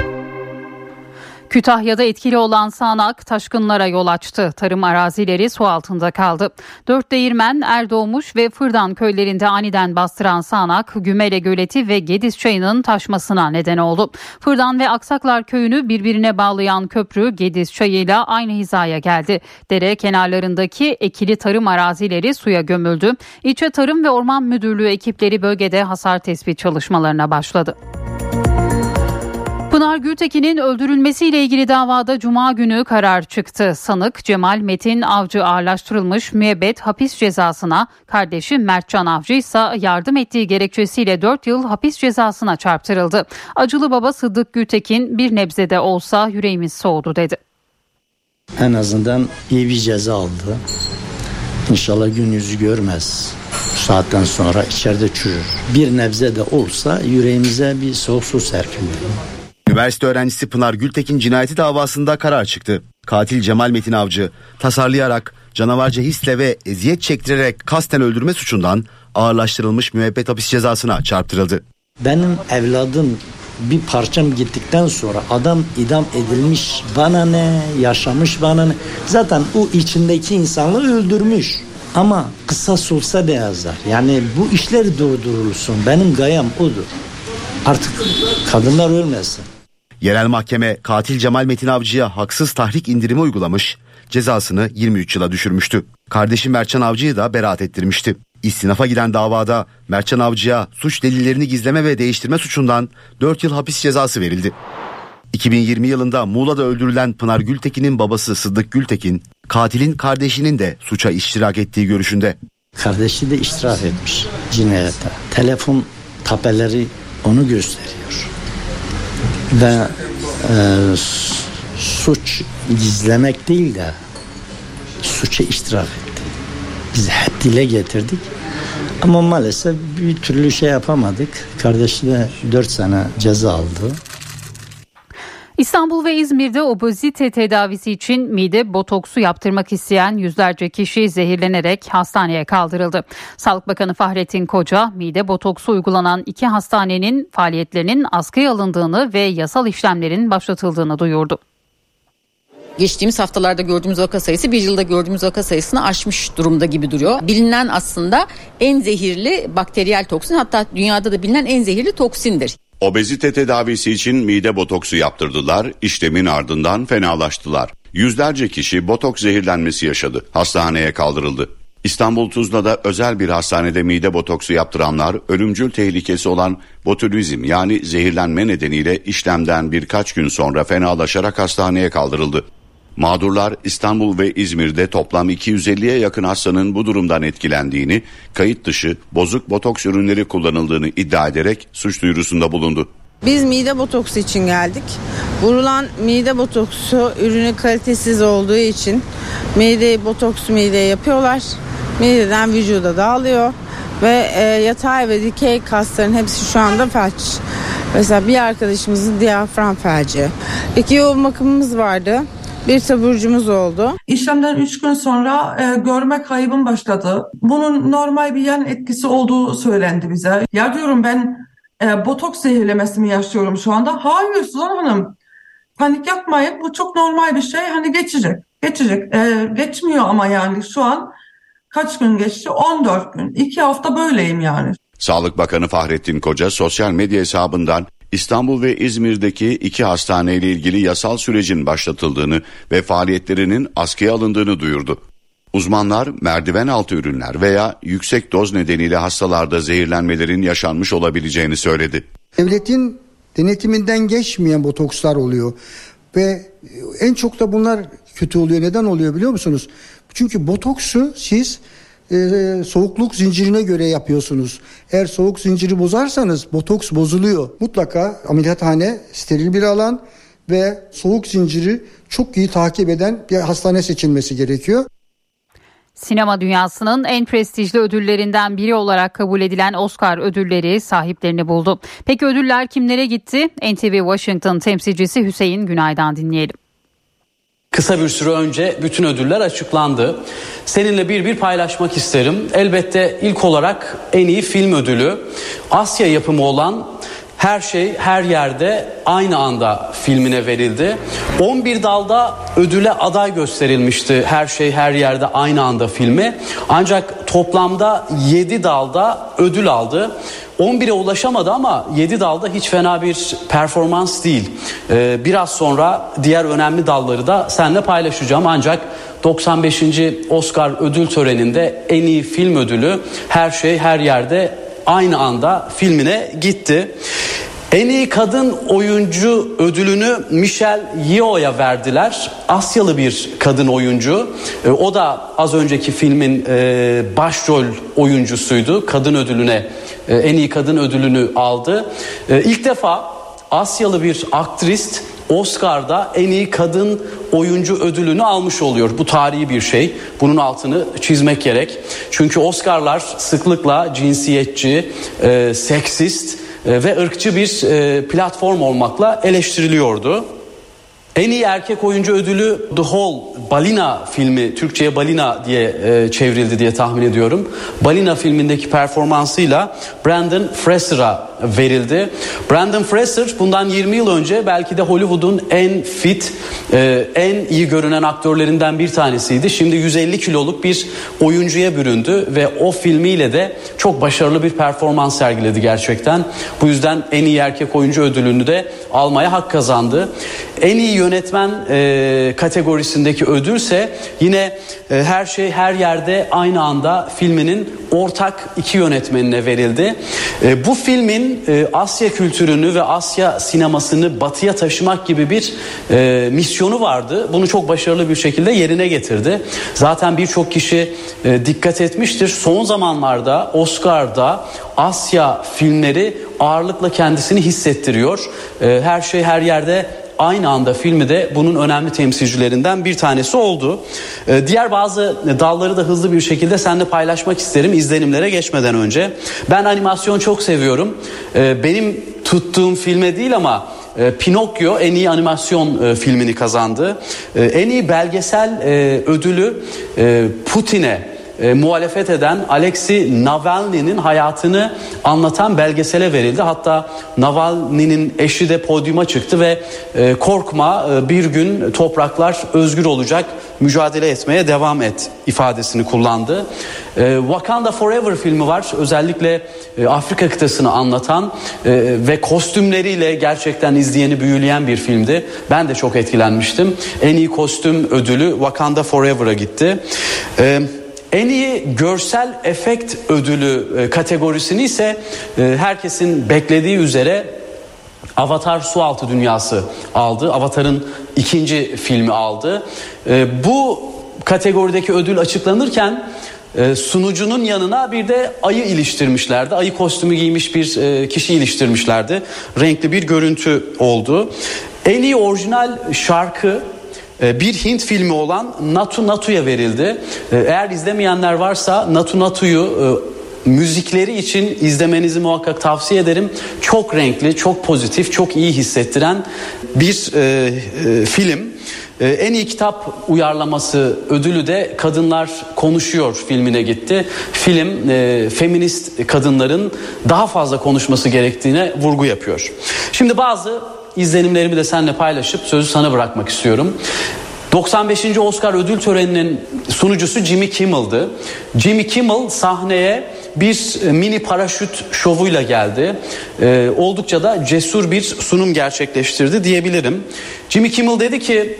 Kütahya'da etkili olan sağanak taşkınlara yol açtı. Tarım arazileri su altında kaldı. Dört değirmen, Erdoğmuş ve Fırdan köylerinde aniden bastıran sağanak Gümele Göleti ve Gediz Çayı'nın taşmasına neden oldu. Fırdan ve Aksaklar köyünü birbirine bağlayan köprü Gediz Çayı'yla aynı hizaya geldi. Dere kenarlarındaki ekili tarım arazileri suya gömüldü. İlçe Tarım ve Orman Müdürlüğü ekipleri bölgede hasar tespit çalışmalarına başladı. Gültekin'in öldürülmesiyle ilgili davada cuma günü karar çıktı. Sanık Cemal Metin Avcı ağırlaştırılmış müebbet hapis cezasına, kardeşi Mertcan Avcı ise yardım ettiği gerekçesiyle 4 yıl hapis cezasına çarptırıldı. Acılı baba Sıddık Gültekin bir nebzede olsa yüreğimiz soğudu dedi. En azından iyi bir ceza aldı. İnşallah gün yüzü görmez. Saatten sonra içeride çürür. Bir nebze de olsa yüreğimize bir soğuk su serpiliyor. Üniversite öğrencisi Pınar Gültekin cinayeti davasında karar çıktı. Katil Cemal Metin Avcı tasarlayarak, canavarca hisle ve eziyet çektirerek kasten öldürme suçundan ağırlaştırılmış müebbet hapis cezasına çarptırıldı. Benim evladım bir parçam gittikten sonra adam idam edilmiş bana ne yaşamış bana ne zaten o içindeki insanları öldürmüş ama kısas olsa beyazlar yani bu işler durdurulsun benim gayam odur artık kadınlar ölmesin. Yerel mahkeme katil Cemal Metin Avcı'ya haksız tahrik indirimi uygulamış, cezasını 23 yıla düşürmüştü. Kardeşi Mertcan Avcı'yı da beraat ettirmişti. İstinafa giden davada Mertcan Avcı'ya suç delillerini gizleme ve değiştirme suçundan 4 yıl hapis cezası verildi. 2020 yılında Muğla'da öldürülen Pınar Gültekin'in babası Sıddık Gültekin, katilin kardeşinin de suça iştirak ettiği görüşünde. Kardeşi de iştirak etmiş cinayete. Telefon tapeleri onu gösteriyor ve e, suç gizlemek değil de suça iştirak etti. Biz hep dile getirdik. Ama maalesef bir türlü şey yapamadık. Kardeşi de 4 sene ceza aldı. İstanbul ve İzmir'de obezite tedavisi için mide botoksu yaptırmak isteyen yüzlerce kişi zehirlenerek hastaneye kaldırıldı. Sağlık Bakanı Fahrettin Koca, mide botoksu uygulanan iki hastanenin faaliyetlerinin askıya alındığını ve yasal işlemlerin başlatıldığını duyurdu. Geçtiğimiz haftalarda gördüğümüz vaka sayısı bir yılda gördüğümüz vaka sayısını aşmış durumda gibi duruyor. Bilinen aslında en zehirli bakteriyel toksin hatta dünyada da bilinen en zehirli toksindir. Obezite tedavisi için mide botoksu yaptırdılar, işlemin ardından fenalaştılar. Yüzlerce kişi botoks zehirlenmesi yaşadı, hastaneye kaldırıldı. İstanbul Tuzla'da özel bir hastanede mide botoksu yaptıranlar ölümcül tehlikesi olan botulizm yani zehirlenme nedeniyle işlemden birkaç gün sonra fenalaşarak hastaneye kaldırıldı. Mağdurlar İstanbul ve İzmir'de toplam 250'ye yakın hastanın bu durumdan etkilendiğini, kayıt dışı bozuk botoks ürünleri kullanıldığını iddia ederek suç duyurusunda bulundu. Biz mide botoksu için geldik. Vurulan mide botoksu ürünü kalitesiz olduğu için mide botoksu mideye yapıyorlar. Mideden vücuda dağılıyor ve e, yatay ve dikey kasların hepsi şu anda felç. Mesela bir arkadaşımızın diyafram felci. İki yoğun bakımımız vardı. Bir taburcumuz oldu. İşlemden 3 gün sonra e, görme kaybım başladı. Bunun normal bir yan etkisi olduğu söylendi bize. Ya diyorum ben e, botoks zehirlemesi mi yaşıyorum şu anda? Hayır Suzan Hanım. Panik yapmayın. Bu çok normal bir şey. Hani geçecek. Geçecek. E, geçmiyor ama yani şu an kaç gün geçti? 14 gün. 2 hafta böyleyim yani. Sağlık Bakanı Fahrettin Koca sosyal medya hesabından İstanbul ve İzmir'deki iki hastaneyle ilgili yasal sürecin başlatıldığını ve faaliyetlerinin askıya alındığını duyurdu. Uzmanlar merdiven altı ürünler veya yüksek doz nedeniyle hastalarda zehirlenmelerin yaşanmış olabileceğini söyledi. Devletin denetiminden geçmeyen botokslar oluyor ve en çok da bunlar kötü oluyor. Neden oluyor biliyor musunuz? Çünkü botoksu siz e, soğukluk zincirine göre yapıyorsunuz. Eğer soğuk zinciri bozarsanız botoks bozuluyor. Mutlaka ameliyathane steril bir alan ve soğuk zinciri çok iyi takip eden bir hastane seçilmesi gerekiyor. Sinema dünyasının en prestijli ödüllerinden biri olarak kabul edilen Oscar ödülleri sahiplerini buldu. Peki ödüller kimlere gitti? NTV Washington temsilcisi Hüseyin Günay'dan dinleyelim. Kısa bir süre önce bütün ödüller açıklandı. Seninle bir bir paylaşmak isterim. Elbette ilk olarak en iyi film ödülü Asya yapımı olan her şey her yerde aynı anda filmine verildi. 11 dalda ödüle aday gösterilmişti her şey her yerde aynı anda filmi. Ancak toplamda 7 dalda ödül aldı. 11'e ulaşamadı ama 7 dalda hiç fena bir performans değil. Ee, biraz sonra diğer önemli dalları da seninle paylaşacağım ancak 95. Oscar ödül töreninde en iyi film ödülü her şey her yerde aynı anda filmine gitti. En iyi kadın oyuncu ödülünü Michelle Yeoh'ya verdiler. Asyalı bir kadın oyuncu. E, o da az önceki filmin e, başrol oyuncusuydu. Kadın ödülüne e, en iyi kadın ödülünü aldı. E, ilk defa Asyalı bir aktrist Oscar'da en iyi kadın oyuncu ödülünü almış oluyor. Bu tarihi bir şey. Bunun altını çizmek gerek. Çünkü Oscar'lar sıklıkla cinsiyetçi, e, seksist e, ve ırkçı bir e, platform olmakla eleştiriliyordu. En iyi erkek oyuncu ödülü The Hole Balina filmi Türkçe'ye Balina diye e, çevrildi diye tahmin ediyorum. Balina filmindeki performansıyla Brandon Fraser'a verildi. Brandon Fraser bundan 20 yıl önce belki de Hollywood'un en fit, e, en iyi görünen aktörlerinden bir tanesiydi. Şimdi 150 kiloluk bir oyuncuya büründü ve o filmiyle de çok başarılı bir performans sergiledi gerçekten. Bu yüzden en iyi erkek oyuncu ödülünü de almaya hak kazandı. En iyi yönetmen e, kategorisindeki ödülse yine e, her şey her yerde aynı anda filminin ortak iki yönetmenine verildi. E, bu filmin e, Asya kültürünü ve Asya sinemasını batıya taşımak gibi bir e, misyonu vardı. Bunu çok başarılı bir şekilde yerine getirdi. Zaten birçok kişi e, dikkat etmiştir. Son zamanlarda Oscar'da Asya filmleri ağırlıkla kendisini hissettiriyor. E, her şey her yerde aynı anda filmi de bunun önemli temsilcilerinden bir tanesi oldu. Ee, diğer bazı dalları da hızlı bir şekilde seninle paylaşmak isterim izlenimlere geçmeden önce. Ben animasyon çok seviyorum. Ee, benim tuttuğum filme değil ama e, Pinokyo en iyi animasyon e, filmini kazandı. E, en iyi belgesel e, ödülü Putin'e e, muhalefet eden Alexei Navalny'nin hayatını anlatan belgesele verildi. Hatta Navalny'nin eşi de podyuma çıktı ve e, korkma e, bir gün topraklar özgür olacak mücadele etmeye devam et ifadesini kullandı. E, Wakanda Forever filmi var. Özellikle e, Afrika kıtasını anlatan e, ve kostümleriyle gerçekten izleyeni büyüleyen bir filmdi. Ben de çok etkilenmiştim. En iyi kostüm ödülü Wakanda Forever'a gitti. E, en iyi görsel efekt ödülü e, kategorisini ise e, herkesin beklediği üzere Avatar Sualtı Dünyası aldı. Avatar'ın ikinci filmi aldı. E, bu kategorideki ödül açıklanırken sunucunun yanına bir de ayı iliştirmişlerdi. Ayı kostümü giymiş bir kişi iliştirmişlerdi. Renkli bir görüntü oldu. En iyi orijinal şarkı bir Hint filmi olan Natu Natu'ya verildi. E, eğer izlemeyenler varsa Natu Natu'yu e, müzikleri için izlemenizi muhakkak tavsiye ederim. Çok renkli, çok pozitif, çok iyi hissettiren bir e, e, film. E, en iyi kitap uyarlaması ödülü de Kadınlar Konuşuyor filmine gitti. Film e, feminist kadınların daha fazla konuşması gerektiğine vurgu yapıyor. Şimdi bazı izlenimlerimi de seninle paylaşıp sözü sana bırakmak istiyorum. 95. Oscar ödül töreninin sunucusu Jimmy Kimmel'dı. Jimmy Kimmel sahneye bir mini paraşüt şovuyla geldi. Ee, oldukça da cesur bir sunum gerçekleştirdi diyebilirim. Jimmy Kimmel dedi ki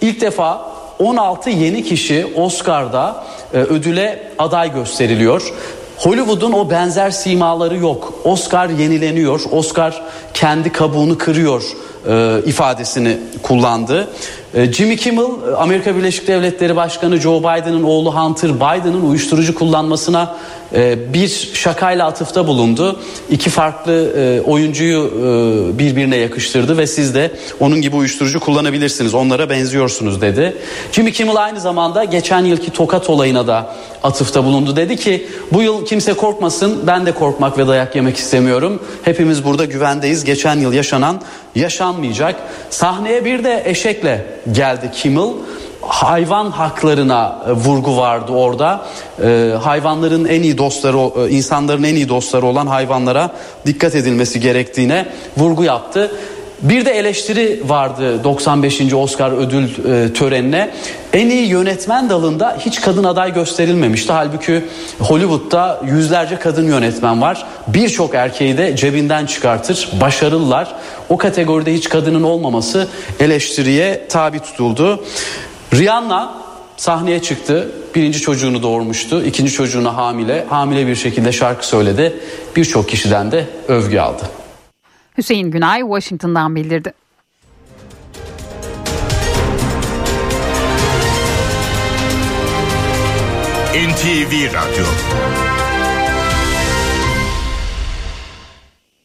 ilk defa 16 yeni kişi Oscar'da e, ödüle aday gösteriliyor. Hollywood'un o benzer simaları yok. Oscar yenileniyor. Oscar kendi kabuğunu kırıyor e, ifadesini kullandı. E, Jimmy Kimmel Amerika Birleşik Devletleri Başkanı Joe Biden'ın oğlu Hunter Biden'ın uyuşturucu kullanmasına e, bir şakayla atıfta bulundu. İki farklı e, oyuncuyu birbirine yakıştırdı ve siz de onun gibi uyuşturucu kullanabilirsiniz. Onlara benziyorsunuz dedi. Jimmy Kimmel aynı zamanda geçen yılki tokat olayına da atıfta bulundu. Dedi ki bu yıl kimse korkmasın ben de korkmak ve dayak yemek istemiyorum. Hepimiz burada güvendeyiz. Geçen yıl yaşanan yaşanmayacak. Sahneye bir de eşekle geldi Kimmel hayvan haklarına e, vurgu vardı orada. Ee, hayvanların en iyi dostları, e, insanların en iyi dostları olan hayvanlara dikkat edilmesi gerektiğine vurgu yaptı. Bir de eleştiri vardı 95. Oscar ödül e, törenine. En iyi yönetmen dalında hiç kadın aday gösterilmemişti. Halbuki Hollywood'da yüzlerce kadın yönetmen var. Birçok erkeği de cebinden çıkartır, başarılılar. O kategoride hiç kadının olmaması eleştiriye tabi tutuldu. Rihanna sahneye çıktı. Birinci çocuğunu doğurmuştu. ikinci çocuğuna hamile. Hamile bir şekilde şarkı söyledi. Birçok kişiden de övgü aldı. Hüseyin Günay Washington'dan bildirdi. NTV Radyo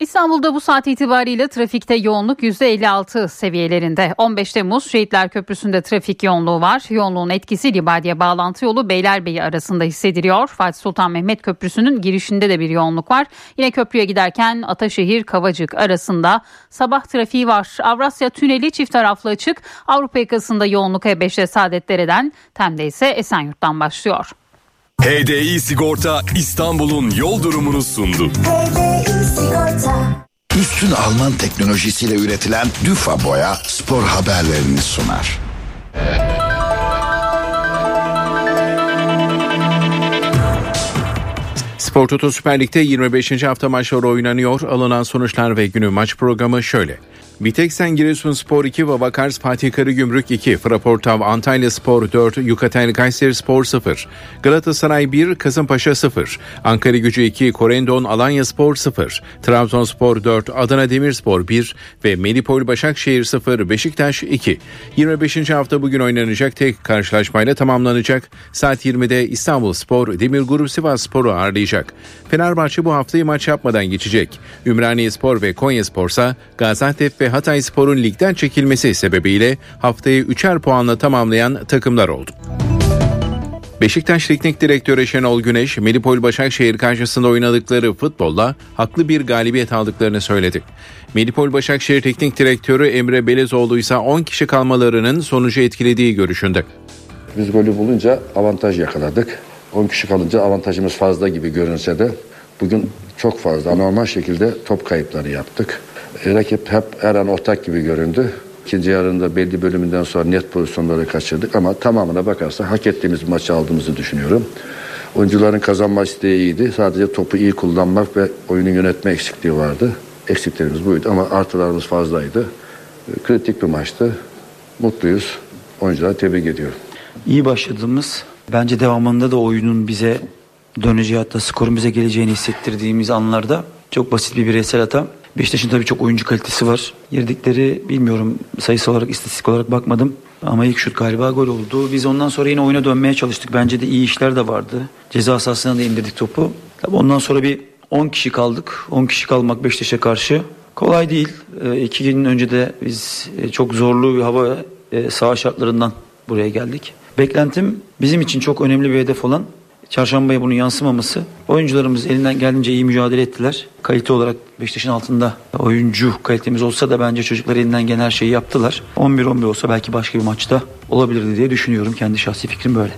İstanbul'da bu saat itibariyle trafikte yoğunluk %56 seviyelerinde. 15 Temmuz Şehitler Köprüsü'nde trafik yoğunluğu var. Yoğunluğun etkisi Libadiye bağlantı yolu Beylerbeyi arasında hissediliyor. Fatih Sultan Mehmet Köprüsü'nün girişinde de bir yoğunluk var. Yine köprüye giderken Ataşehir Kavacık arasında sabah trafiği var. Avrasya Tüneli çift taraflı açık. Avrupa yakasında yoğunluk E5'te Saadetdere'den, Tem'de ise Esenyurt'tan başlıyor. HDI Sigorta İstanbul'un yol durumunu sundu. HDI Sigorta. Üstün Alman teknolojisiyle üretilen Düfa Boya spor haberlerini sunar. Spor Toto Süper Lig'de 25. hafta maçları oynanıyor. Alınan sonuçlar ve günü maç programı şöyle. Biteksen Giresunspor 2, Vavakars Fatih Karagümrük 2, Fraportav Antalya Spor 4, Yukatel Kayseri Spor 0, Galatasaray 1, Kasımpaşa 0, Ankara Gücü 2, Korendon Alanya Spor 0, Trabzonspor 4, Adana Demirspor 1 ve Melipol Başakşehir 0, Beşiktaş 2. 25. hafta bugün oynanacak tek karşılaşmayla tamamlanacak. Saat 20'de İstanbul Spor, Demir Grup Sivas Spor'u ağırlayacak. Fenerbahçe bu haftayı maç yapmadan geçecek. Ümraniye Spor ve Konya Spor ise Gaziantep ve Hatay Spor'un ligden çekilmesi sebebiyle haftayı üçer puanla tamamlayan takımlar oldu. Beşiktaş Teknik Direktörü Şenol Güneş, Melipol Başakşehir karşısında oynadıkları futbolla haklı bir galibiyet aldıklarını söyledi. Melipol Başakşehir Teknik Direktörü Emre Belezoğlu ise 10 kişi kalmalarının sonucu etkilediği görüşünde. Biz golü bulunca avantaj yakaladık. 10 kişi kalınca avantajımız fazla gibi görünse de bugün çok fazla normal şekilde top kayıpları yaptık. Rakip hep her an ortak gibi göründü. İkinci yarında belli bölümünden sonra net pozisyonları kaçırdık ama tamamına bakarsa hak ettiğimiz maçı aldığımızı düşünüyorum. Oyuncuların kazanma isteği iyiydi. Sadece topu iyi kullanmak ve oyunu yönetme eksikliği vardı. Eksiklerimiz buydu ama artılarımız fazlaydı. E, kritik bir maçtı. Mutluyuz. Oyuncuları tebrik ediyorum. İyi başladığımız, bence devamında da oyunun bize döneceği hatta skorun bize geleceğini hissettirdiğimiz anlarda çok basit bir bireysel hata Beşiktaş'ın tabii çok oyuncu kalitesi var. Girdikleri bilmiyorum sayısı olarak istatistik olarak bakmadım. Ama ilk şut galiba gol oldu. Biz ondan sonra yine oyuna dönmeye çalıştık. Bence de iyi işler de vardı. Ceza sahasına da indirdik topu. Tabii ondan sonra bir 10 kişi kaldık. 10 kişi kalmak Beşiktaş'a karşı kolay değil. E, iki gün önce de biz e, çok zorlu bir hava e, saha şartlarından buraya geldik. Beklentim bizim için çok önemli bir hedef olan çarşambaya bunun yansımaması. Oyuncularımız elinden geldiğince iyi mücadele ettiler. Kalite olarak Beşiktaş'ın altında oyuncu kalitemiz olsa da bence çocuklar elinden gelen her şeyi yaptılar. 11-11 olsa belki başka bir maçta olabilirdi diye düşünüyorum. Kendi şahsi fikrim böyle.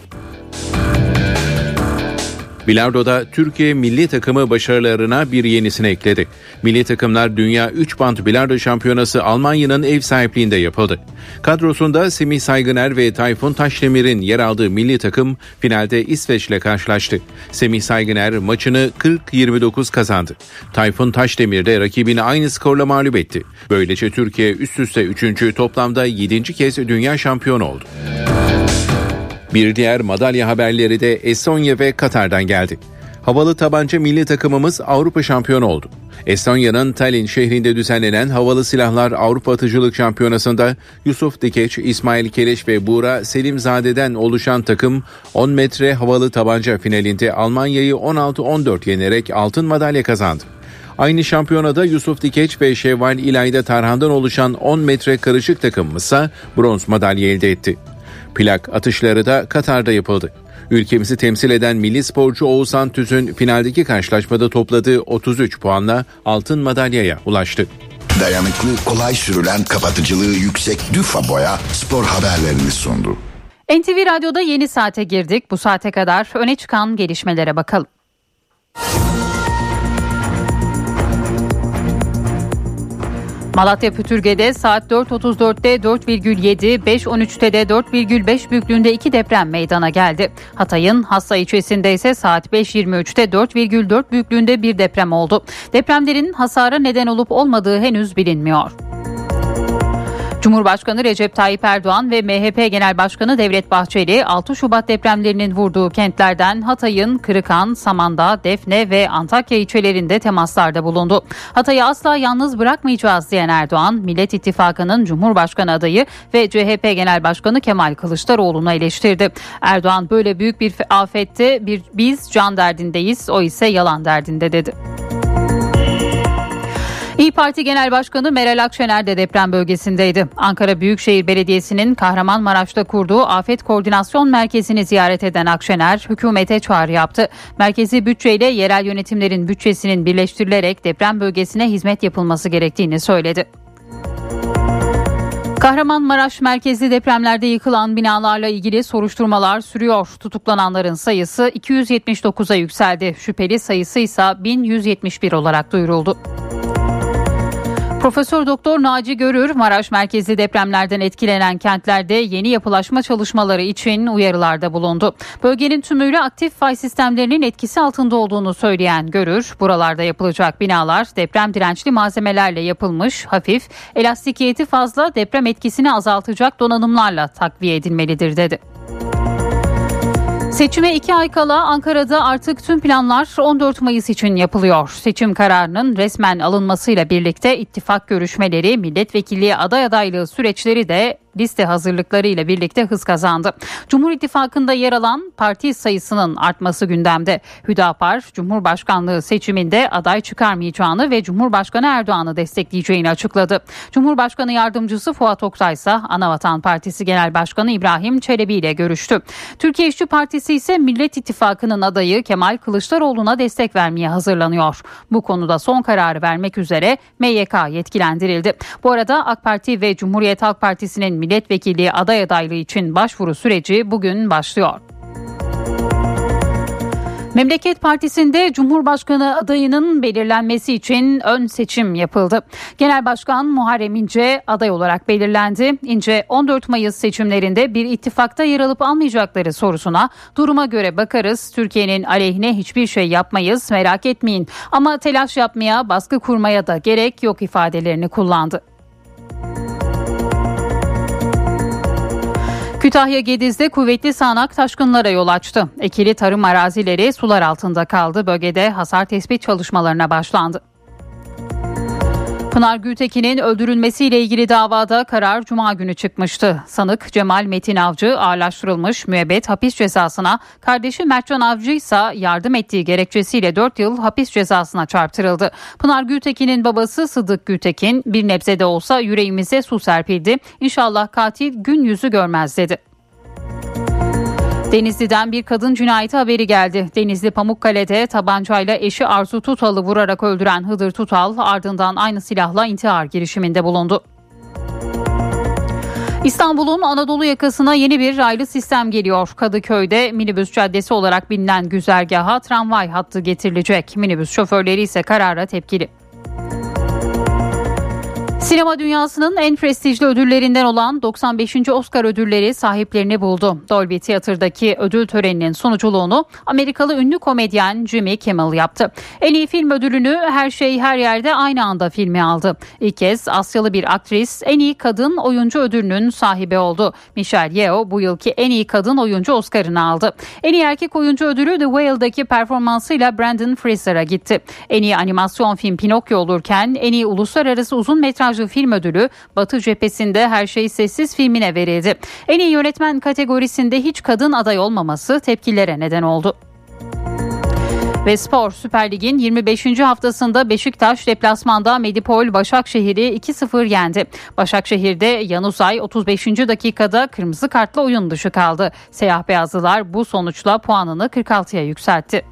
Bilardo'da Türkiye milli takımı başarılarına bir yenisini ekledi. Milli takımlar Dünya 3 bant bilardo şampiyonası Almanya'nın ev sahipliğinde yapıldı. Kadrosunda Semih Saygıner ve Tayfun Taşdemir'in yer aldığı milli takım finalde İsveç ile karşılaştı. Semih Saygıner maçını 40-29 kazandı. Tayfun Taşdemir de rakibini aynı skorla mağlup etti. Böylece Türkiye üst üste 3. toplamda 7. kez dünya şampiyonu oldu. Bir diğer madalya haberleri de Estonya ve Katar'dan geldi. Havalı tabanca milli takımımız Avrupa şampiyonu oldu. Estonya'nın Tallinn şehrinde düzenlenen Havalı Silahlar Avrupa Atıcılık Şampiyonası'nda Yusuf Dikeç, İsmail Keleş ve Buğra Selimzade'den oluşan takım 10 metre havalı tabanca finalinde Almanya'yı 16-14 yenerek altın madalya kazandı. Aynı şampiyonada Yusuf Dikeç ve Şevval İlayda Tarhan'dan oluşan 10 metre karışık takımımızsa bronz madalya elde etti. Plak atışları da Katar'da yapıldı. Ülkemizi temsil eden milli sporcu Oğuzhan Tüz'ün finaldeki karşılaşmada topladığı 33 puanla altın madalyaya ulaştı. Dayanıklı, kolay sürülen, kapatıcılığı yüksek Düfa Boya spor haberlerini sundu. NTV Radyo'da yeni saate girdik. Bu saate kadar öne çıkan gelişmelere bakalım. Malatya Pütürge'de saat 4.34'te 4,7, 5.13'te de 4,5 büyüklüğünde iki deprem meydana geldi. Hatay'ın Hassa ilçesinde ise saat 5.23'te 4,4 büyüklüğünde bir deprem oldu. Depremlerin hasara neden olup olmadığı henüz bilinmiyor. Cumhurbaşkanı Recep Tayyip Erdoğan ve MHP Genel Başkanı Devlet Bahçeli 6 Şubat depremlerinin vurduğu kentlerden Hatay'ın Kırıkan, Samandağ, Defne ve Antakya ilçelerinde temaslarda bulundu. Hatay'ı asla yalnız bırakmayacağız diyen Erdoğan, Millet İttifakı'nın Cumhurbaşkanı adayı ve CHP Genel Başkanı Kemal Kılıçdaroğlu'nu eleştirdi. Erdoğan böyle büyük bir afette bir, biz can derdindeyiz, o ise yalan derdinde dedi. İyi Parti Genel Başkanı Meral Akşener de deprem bölgesindeydi. Ankara Büyükşehir Belediyesi'nin Kahramanmaraş'ta kurduğu Afet Koordinasyon Merkezi'ni ziyaret eden Akşener hükümete çağrı yaptı. Merkezi bütçeyle yerel yönetimlerin bütçesinin birleştirilerek deprem bölgesine hizmet yapılması gerektiğini söyledi. Kahramanmaraş merkezli depremlerde yıkılan binalarla ilgili soruşturmalar sürüyor. Tutuklananların sayısı 279'a yükseldi. Şüpheli sayısı ise 1171 olarak duyuruldu. Profesör Doktor Naci Görür, Maraş merkezli depremlerden etkilenen kentlerde yeni yapılaşma çalışmaları için uyarılarda bulundu. Bölgenin tümüyle aktif fay sistemlerinin etkisi altında olduğunu söyleyen Görür, buralarda yapılacak binalar deprem dirençli malzemelerle yapılmış, hafif, elastikiyeti fazla deprem etkisini azaltacak donanımlarla takviye edilmelidir dedi. Seçime iki ay kala Ankara'da artık tüm planlar 14 Mayıs için yapılıyor. Seçim kararının resmen alınmasıyla birlikte ittifak görüşmeleri, milletvekilliği aday adaylığı süreçleri de liste hazırlıkları ile birlikte hız kazandı. Cumhur İttifakı'nda yer alan parti sayısının artması gündemde. Hüdapar, Cumhurbaşkanlığı seçiminde aday çıkarmayacağını ve Cumhurbaşkanı Erdoğan'ı destekleyeceğini açıkladı. Cumhurbaşkanı Yardımcısı Fuat Oktay ise Anavatan Partisi Genel Başkanı İbrahim Çelebi ile görüştü. Türkiye İşçi Partisi ise Millet İttifakı'nın adayı Kemal Kılıçdaroğlu'na destek vermeye hazırlanıyor. Bu konuda son kararı vermek üzere MYK yetkilendirildi. Bu arada AK Parti ve Cumhuriyet Halk Partisi'nin milletvekilliği aday adaylığı için başvuru süreci bugün başlıyor. Memleket Partisi'nde Cumhurbaşkanı adayının belirlenmesi için ön seçim yapıldı. Genel Başkan Muharrem İnce aday olarak belirlendi. İnce 14 Mayıs seçimlerinde bir ittifakta yer alıp almayacakları sorusuna duruma göre bakarız. Türkiye'nin aleyhine hiçbir şey yapmayız merak etmeyin. Ama telaş yapmaya, baskı kurmaya da gerek yok ifadelerini kullandı. Kütahya Gediz'de kuvvetli sağanak taşkınlara yol açtı. Ekili tarım arazileri sular altında kaldı. Bölgede hasar tespit çalışmalarına başlandı. Pınar Gültekin'in öldürülmesiyle ilgili davada karar cuma günü çıkmıştı. Sanık Cemal Metin Avcı ağırlaştırılmış müebbet hapis cezasına, kardeşi Mertcan Avcı ise yardım ettiği gerekçesiyle 4 yıl hapis cezasına çarptırıldı. Pınar Gültekin'in babası Sıdık Gültekin bir nebzede olsa yüreğimize su serpildi. İnşallah katil gün yüzü görmez dedi. Denizli'den bir kadın cinayeti haberi geldi. Denizli Pamukkale'de tabancayla eşi Arzu Tutal'ı vurarak öldüren Hıdır Tutal ardından aynı silahla intihar girişiminde bulundu. İstanbul'un Anadolu yakasına yeni bir raylı sistem geliyor. Kadıköy'de minibüs caddesi olarak bilinen güzergaha tramvay hattı getirilecek. Minibüs şoförleri ise karara tepkili. Sinema dünyasının en prestijli ödüllerinden olan 95. Oscar ödülleri sahiplerini buldu. Dolby Theater'daki ödül töreninin sunuculuğunu Amerikalı ünlü komedyen Jimmy Kimmel yaptı. En iyi film ödülünü Her Şey Her Yerde aynı anda filmi aldı. İlk kez Asyalı bir aktris en iyi kadın oyuncu ödülünün sahibi oldu. Michelle Yeoh bu yılki en iyi kadın oyuncu Oscar'ını aldı. En iyi erkek oyuncu ödülü The Whale'daki performansıyla Brandon Fraser'a gitti. En iyi animasyon film Pinokyo olurken en iyi uluslararası uzun metraj metrajlı film ödülü Batı cephesinde Her Şey Sessiz filmine verildi. En iyi yönetmen kategorisinde hiç kadın aday olmaması tepkilere neden oldu. Ve spor Süper Lig'in 25. haftasında Beşiktaş deplasmanda Medipol Başakşehir'i 2-0 yendi. Başakşehir'de Yanusay 35. dakikada kırmızı kartla oyun dışı kaldı. Siyah beyazlılar bu sonuçla puanını 46'ya yükseltti.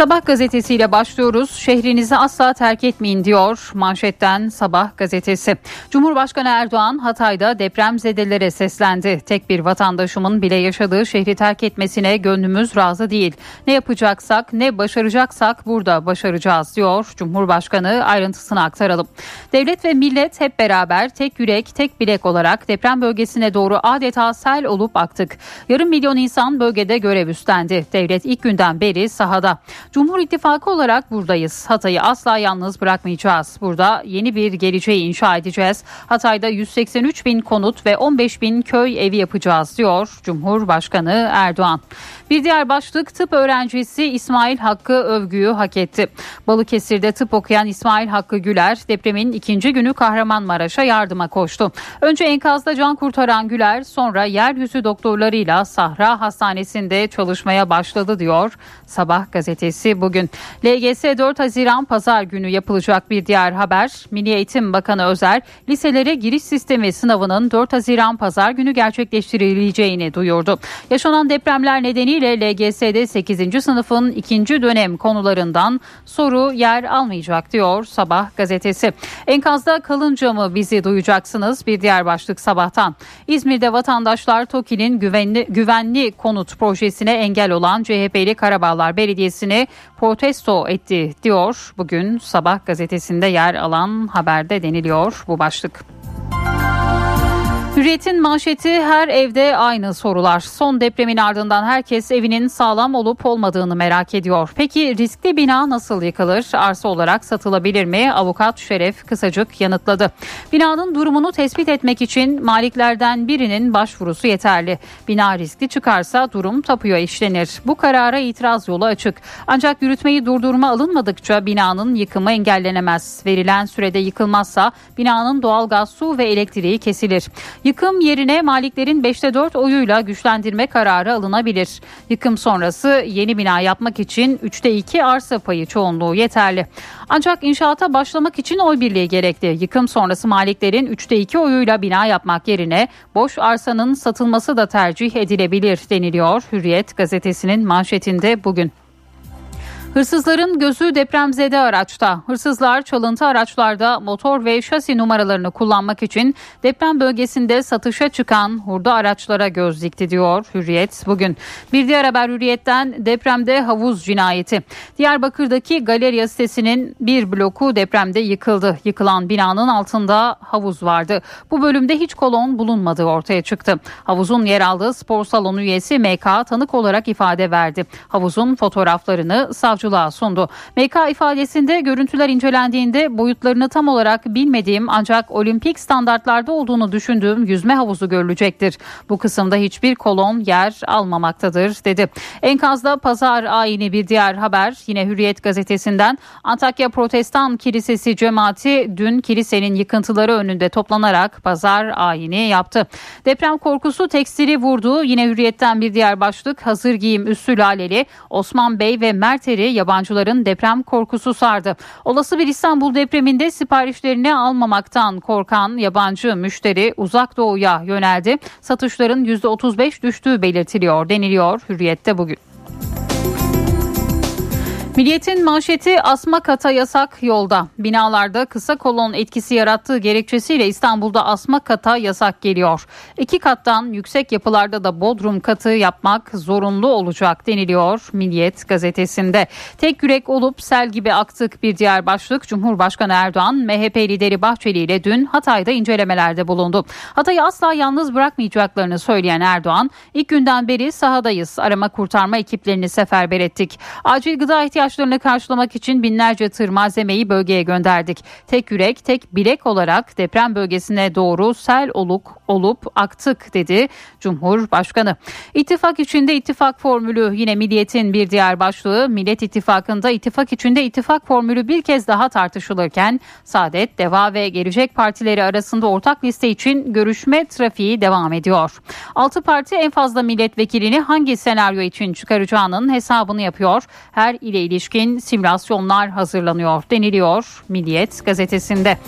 Sabah gazetesiyle başlıyoruz. Şehrinizi asla terk etmeyin diyor manşetten Sabah gazetesi. Cumhurbaşkanı Erdoğan Hatay'da depremzedelere seslendi. Tek bir vatandaşımın bile yaşadığı şehri terk etmesine gönlümüz razı değil. Ne yapacaksak ne başaracaksak burada başaracağız diyor Cumhurbaşkanı ayrıntısını aktaralım. Devlet ve millet hep beraber tek yürek tek bilek olarak deprem bölgesine doğru adeta sel olup aktık. Yarım milyon insan bölgede görev üstlendi. Devlet ilk günden beri sahada. Cumhur İttifakı olarak buradayız. Hatay'ı asla yalnız bırakmayacağız. Burada yeni bir geleceği inşa edeceğiz. Hatay'da 183 bin konut ve 15 bin köy evi yapacağız diyor Cumhurbaşkanı Erdoğan. Bir diğer başlık tıp öğrencisi İsmail Hakkı övgüyü hak etti. Balıkesir'de tıp okuyan İsmail Hakkı Güler depremin ikinci günü Kahramanmaraş'a yardıma koştu. Önce enkazda can kurtaran Güler sonra yeryüzü doktorlarıyla Sahra Hastanesi'nde çalışmaya başladı diyor Sabah gazetesi bugün. LGS 4 Haziran pazar günü yapılacak bir diğer haber. Milli Eğitim Bakanı Özer liselere giriş sistemi sınavının 4 Haziran pazar günü gerçekleştirileceğini duyurdu. Yaşanan depremler nedeniyle LGS'de 8. sınıfın ikinci dönem konularından soru yer almayacak diyor Sabah gazetesi. Enkazda kalınca mı bizi duyacaksınız bir diğer başlık sabahtan. İzmir'de vatandaşlar TOKİ'nin güvenli, güvenli konut projesine engel olan CHP'li Karabağlar Belediyesi'ni protesto etti diyor. Bugün Sabah gazetesinde yer alan haberde deniliyor bu başlık. Hürriyet'in manşeti her evde aynı sorular. Son depremin ardından herkes evinin sağlam olup olmadığını merak ediyor. Peki riskli bina nasıl yıkılır? Arsa olarak satılabilir mi? Avukat Şeref Kısacık yanıtladı. Binanın durumunu tespit etmek için maliklerden birinin başvurusu yeterli. Bina riskli çıkarsa durum tapuya işlenir. Bu karara itiraz yolu açık. Ancak yürütmeyi durdurma alınmadıkça binanın yıkımı engellenemez. Verilen sürede yıkılmazsa binanın doğalgaz, su ve elektriği kesilir. Yıkım yerine maliklerin 5'te 4 oyuyla güçlendirme kararı alınabilir. Yıkım sonrası yeni bina yapmak için 3'te 2 arsa payı çoğunluğu yeterli. Ancak inşaata başlamak için oy birliği gerekli. Yıkım sonrası maliklerin 3'te 2 oyuyla bina yapmak yerine boş arsanın satılması da tercih edilebilir deniliyor Hürriyet gazetesinin manşetinde bugün. Hırsızların gözü depremzede araçta. Hırsızlar çalıntı araçlarda motor ve şasi numaralarını kullanmak için deprem bölgesinde satışa çıkan hurda araçlara göz dikti diyor Hürriyet bugün. Bir diğer haber Hürriyet'ten depremde havuz cinayeti. Diyarbakır'daki galeriya sitesinin bir bloku depremde yıkıldı. Yıkılan binanın altında havuz vardı. Bu bölümde hiç kolon bulunmadığı ortaya çıktı. Havuzun yer aldığı spor salonu üyesi MK tanık olarak ifade verdi. Havuzun fotoğraflarını savcı savcılığa sundu. MK ifadesinde görüntüler incelendiğinde boyutlarını tam olarak bilmediğim ancak olimpik standartlarda olduğunu düşündüğüm yüzme havuzu görülecektir. Bu kısımda hiçbir kolon yer almamaktadır dedi. Enkazda pazar ayini bir diğer haber yine Hürriyet gazetesinden Antakya Protestan Kilisesi cemaati dün kilisenin yıkıntıları önünde toplanarak pazar ayini yaptı. Deprem korkusu tekstili vurdu. Yine Hürriyet'ten bir diğer başlık hazır giyim üssü laleli Osman Bey ve Merteri yabancıların deprem korkusu sardı. Olası bir İstanbul depreminde siparişlerini almamaktan korkan yabancı müşteri uzak doğuya yöneldi. Satışların %35 düştüğü belirtiliyor deniliyor Hürriyet'te bugün. Milliyetin manşeti asma kata yasak yolda. Binalarda kısa kolon etkisi yarattığı gerekçesiyle İstanbul'da asma kata yasak geliyor. İki kattan yüksek yapılarda da bodrum katı yapmak zorunlu olacak deniliyor Milliyet gazetesinde. Tek yürek olup sel gibi aktık bir diğer başlık Cumhurbaşkanı Erdoğan MHP lideri Bahçeli ile dün Hatay'da incelemelerde bulundu. Hatay'ı asla yalnız bırakmayacaklarını söyleyen Erdoğan ilk günden beri sahadayız arama kurtarma ekiplerini seferber ettik. Acil gıda ihtiyaçları ihtiyaçlarını karşılamak için binlerce tır malzemeyi bölgeye gönderdik. Tek yürek, tek bilek olarak deprem bölgesine doğru sel oluk olup aktık dedi Cumhurbaşkanı. İttifak içinde ittifak formülü yine Milliyet'in bir diğer başlığı Millet İttifakı'nda ittifak içinde ittifak formülü bir kez daha tartışılırken Saadet, Deva ve Gelecek Partileri arasında ortak liste için görüşme trafiği devam ediyor. Altı parti en fazla milletvekilini hangi senaryo için çıkaracağının hesabını yapıyor. Her ile ilişkin simülasyonlar hazırlanıyor deniliyor Milliyet gazetesinde.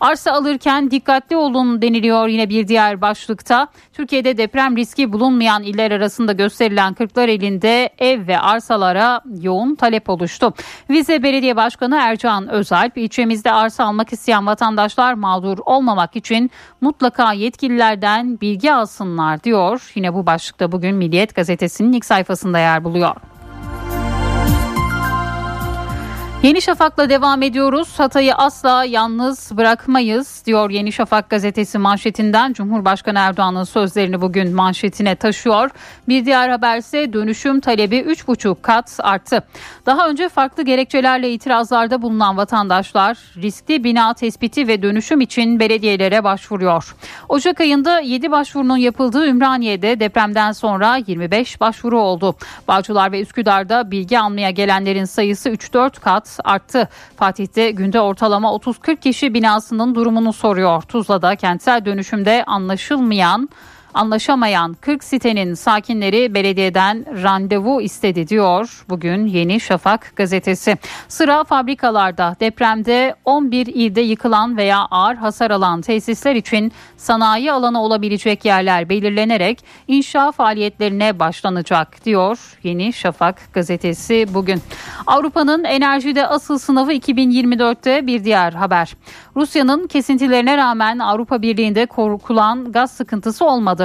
Arsa alırken dikkatli olun deniliyor yine bir diğer başlıkta. Türkiye'de deprem riski bulunmayan iller arasında gösterilen kırklar elinde ev ve arsalara yoğun talep oluştu. Vize Belediye Başkanı Ercan Özalp ilçemizde arsa almak isteyen vatandaşlar mağdur olmamak için mutlaka yetkililerden bilgi alsınlar diyor. Yine bu başlıkta bugün Milliyet gazetesinin ilk sayfasında yer buluyor. Yeni Şafak'la devam ediyoruz. Hatay'ı asla yalnız bırakmayız diyor Yeni Şafak gazetesi manşetinden. Cumhurbaşkanı Erdoğan'ın sözlerini bugün manşetine taşıyor. Bir diğer haberse dönüşüm talebi 3,5 kat arttı. Daha önce farklı gerekçelerle itirazlarda bulunan vatandaşlar riskli bina tespiti ve dönüşüm için belediyelere başvuruyor. Ocak ayında 7 başvurunun yapıldığı Ümraniye'de depremden sonra 25 başvuru oldu. Bağcılar ve Üsküdar'da bilgi almaya gelenlerin sayısı 3-4 kat arttı. Fatih'te günde ortalama 30-40 kişi binasının durumunu soruyor. Tuzla'da kentsel dönüşümde anlaşılmayan Anlaşamayan 40 sitenin sakinleri belediyeden randevu istedi diyor bugün Yeni Şafak gazetesi. Sıra fabrikalarda depremde 11 ilde yıkılan veya ağır hasar alan tesisler için sanayi alanı olabilecek yerler belirlenerek inşa faaliyetlerine başlanacak diyor Yeni Şafak gazetesi bugün. Avrupa'nın enerjide asıl sınavı 2024'te bir diğer haber. Rusya'nın kesintilerine rağmen Avrupa Birliği'nde korkulan gaz sıkıntısı olmadı.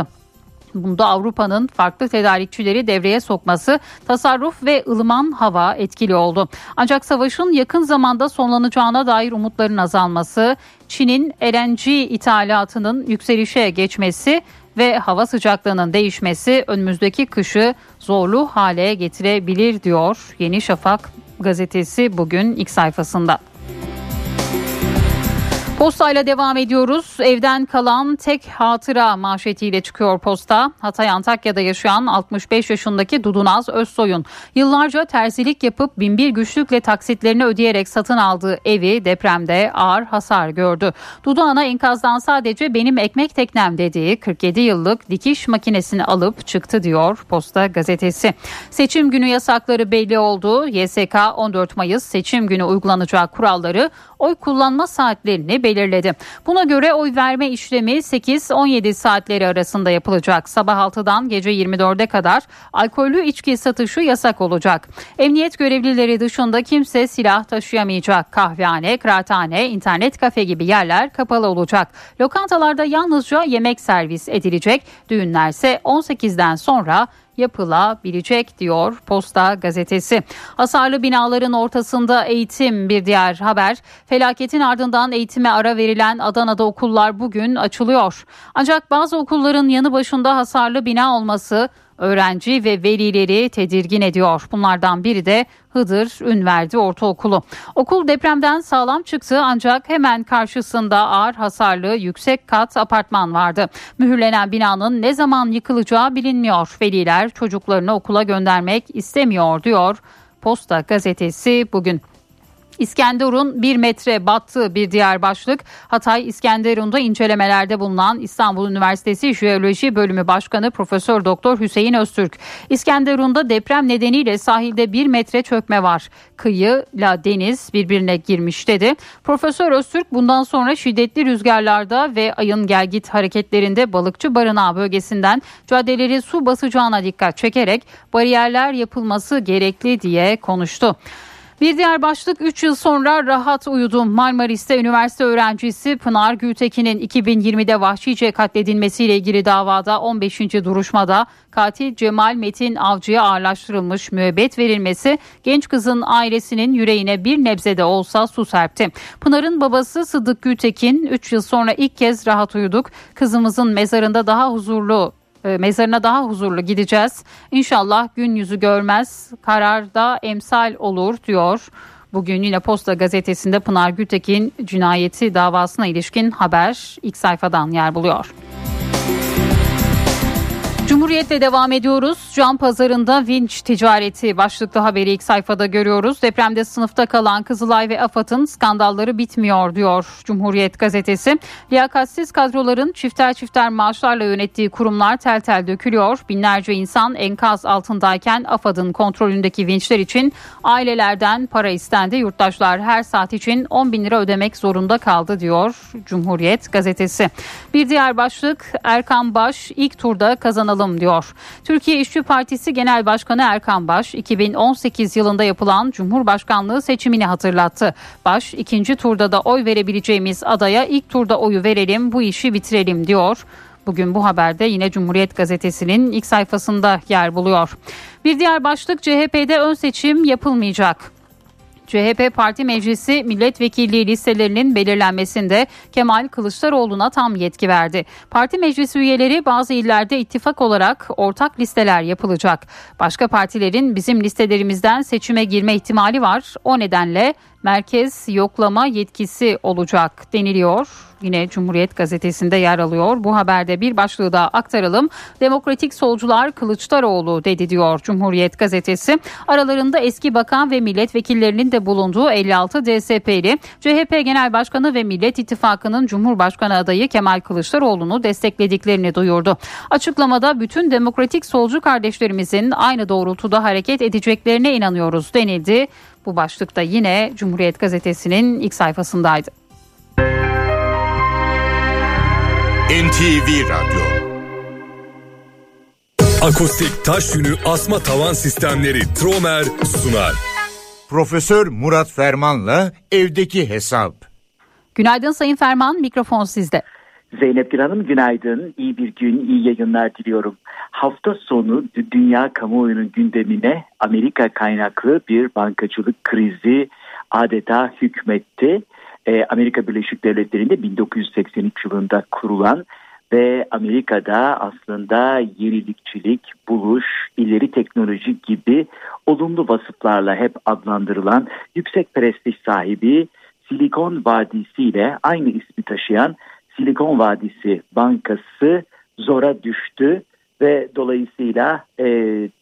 Bunda Avrupa'nın farklı tedarikçileri devreye sokması, tasarruf ve ılıman hava etkili oldu. Ancak savaşın yakın zamanda sonlanacağına dair umutların azalması, Çin'in LNG ithalatının yükselişe geçmesi ve hava sıcaklığının değişmesi önümüzdeki kışı zorlu hale getirebilir diyor Yeni Şafak gazetesi bugün ilk sayfasında. Postayla devam ediyoruz. Evden kalan tek hatıra manşetiyle çıkıyor posta. Hatay Antakya'da yaşayan 65 yaşındaki Dudunaz Özsoy'un yıllarca terzilik yapıp binbir güçlükle taksitlerini ödeyerek satın aldığı evi depremde ağır hasar gördü. Dudu Ana enkazdan sadece benim ekmek teknem dediği 47 yıllık dikiş makinesini alıp çıktı diyor Posta gazetesi. Seçim günü yasakları belli oldu. YSK 14 Mayıs seçim günü uygulanacak kuralları oy kullanma saatlerini belirledi. Buna göre oy verme işlemi 8-17 saatleri arasında yapılacak. Sabah 6'dan gece 24'e kadar alkollü içki satışı yasak olacak. Emniyet görevlileri dışında kimse silah taşıyamayacak. Kahvehane, kıraathane, internet kafe gibi yerler kapalı olacak. Lokantalarda yalnızca yemek servis edilecek. Düğünlerse 18'den sonra yapılabilecek diyor Posta gazetesi. Hasarlı binaların ortasında eğitim bir diğer haber. Felaketin ardından eğitime ara verilen Adana'da okullar bugün açılıyor. Ancak bazı okulların yanı başında hasarlı bina olması öğrenci ve velileri tedirgin ediyor. Bunlardan biri de Hıdır Ünverdi Ortaokulu. Okul depremden sağlam çıktı ancak hemen karşısında ağır hasarlı yüksek kat apartman vardı. Mühürlenen binanın ne zaman yıkılacağı bilinmiyor. Veliler çocuklarını okula göndermek istemiyor diyor. Posta gazetesi bugün. İskenderun bir metre battığı bir diğer başlık. Hatay İskenderun'da incelemelerde bulunan İstanbul Üniversitesi Jeoloji Bölümü Başkanı Profesör Doktor Hüseyin Öztürk. İskenderun'da deprem nedeniyle sahilde bir metre çökme var. Kıyıyla deniz birbirine girmiş dedi. Profesör Öztürk bundan sonra şiddetli rüzgarlarda ve ayın gelgit hareketlerinde balıkçı barınağı bölgesinden caddeleri su basacağına dikkat çekerek bariyerler yapılması gerekli diye konuştu. Bir diğer başlık 3 yıl sonra rahat uyudum. Marmaris'te üniversite öğrencisi Pınar Gültekin'in 2020'de vahşice katledilmesiyle ilgili davada 15. duruşmada katil Cemal Metin Avcı'ya ağırlaştırılmış müebbet verilmesi genç kızın ailesinin yüreğine bir nebze de olsa su serpti. Pınar'ın babası Sıddık Gültekin 3 yıl sonra ilk kez rahat uyuduk. Kızımızın mezarında daha huzurlu mezarına daha huzurlu gideceğiz. İnşallah gün yüzü görmez, kararda emsal olur diyor. Bugün yine Posta Gazetesi'nde Pınar Gültekin cinayeti davasına ilişkin haber ilk sayfadan yer buluyor. Cumhuriyetle devam ediyoruz. Can pazarında vinç ticareti başlıklı haberi ilk sayfada görüyoruz. Depremde sınıfta kalan Kızılay ve AFAD'ın skandalları bitmiyor diyor Cumhuriyet gazetesi. Liyakatsiz kadroların çifter çifter maaşlarla yönettiği kurumlar tel tel dökülüyor. Binlerce insan enkaz altındayken AFAD'ın kontrolündeki vinçler için ailelerden para istendi. Yurttaşlar her saat için 10 bin lira ödemek zorunda kaldı diyor Cumhuriyet gazetesi. Bir diğer başlık Erkan Baş ilk turda kazanalım diyor. Türkiye İşçi Partisi Genel Başkanı Erkan Baş 2018 yılında yapılan Cumhurbaşkanlığı seçimini hatırlattı. Baş ikinci turda da oy verebileceğimiz adaya ilk turda oyu verelim bu işi bitirelim diyor. Bugün bu haberde yine Cumhuriyet Gazetesi'nin ilk sayfasında yer buluyor. Bir diğer başlık CHP'de ön seçim yapılmayacak. CHP Parti Meclisi milletvekilliği listelerinin belirlenmesinde Kemal Kılıçdaroğlu'na tam yetki verdi. Parti meclisi üyeleri bazı illerde ittifak olarak ortak listeler yapılacak. Başka partilerin bizim listelerimizden seçime girme ihtimali var. O nedenle merkez yoklama yetkisi olacak deniliyor. Yine Cumhuriyet gazetesinde yer alıyor. Bu haberde bir başlığı da aktaralım. Demokratik solcular Kılıçdaroğlu dedi diyor Cumhuriyet gazetesi. Aralarında eski bakan ve milletvekillerinin de bulunduğu 56 DSP'li CHP Genel Başkanı ve Millet İttifakı'nın Cumhurbaşkanı adayı Kemal Kılıçdaroğlu'nu desteklediklerini duyurdu. Açıklamada bütün demokratik solcu kardeşlerimizin aynı doğrultuda hareket edeceklerine inanıyoruz denildi. Bu başlıkta yine Cumhuriyet Gazetesi'nin ilk sayfasındaydı. NTV Radyo Akustik taş yünü asma tavan sistemleri Tromer sunar. Profesör Murat Ferman'la evdeki hesap. Günaydın Sayın Ferman, mikrofon sizde. Zeynep Gül Hanım günaydın. İyi bir gün, iyi yayınlar diliyorum. Hafta sonu dünya kamuoyunun gündemine Amerika kaynaklı bir bankacılık krizi adeta hükmetti. Ee, Amerika Birleşik Devletleri'nde 1983 yılında kurulan ve Amerika'da aslında yenilikçilik, buluş, ileri teknoloji gibi olumlu vasıflarla hep adlandırılan yüksek prestij sahibi Silikon Vadisi ile aynı ismi taşıyan Silikon Vadisi Bankası zora düştü ve dolayısıyla e,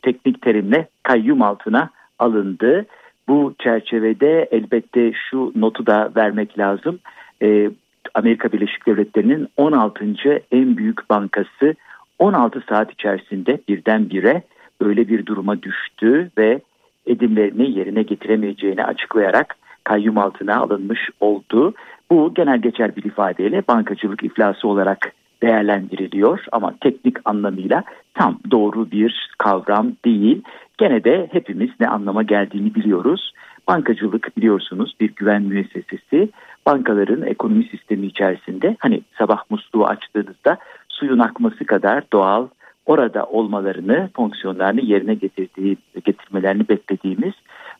teknik terimle kayyum altına alındı. Bu çerçevede elbette şu notu da vermek lazım. E, Amerika Birleşik Devletleri'nin 16. en büyük bankası 16 saat içerisinde birdenbire öyle bir duruma düştü ve edimlerini yerine getiremeyeceğini açıklayarak kayyum altına alınmış oldu. Bu genel geçer bir ifadeyle bankacılık iflası olarak değerlendiriliyor ama teknik anlamıyla tam doğru bir kavram değil. Gene de hepimiz ne anlama geldiğini biliyoruz. Bankacılık biliyorsunuz bir güven müessesesi. Bankaların ekonomi sistemi içerisinde hani sabah musluğu açtığınızda suyun akması kadar doğal orada olmalarını, fonksiyonlarını yerine getirdiği, getirmelerini beklediğimiz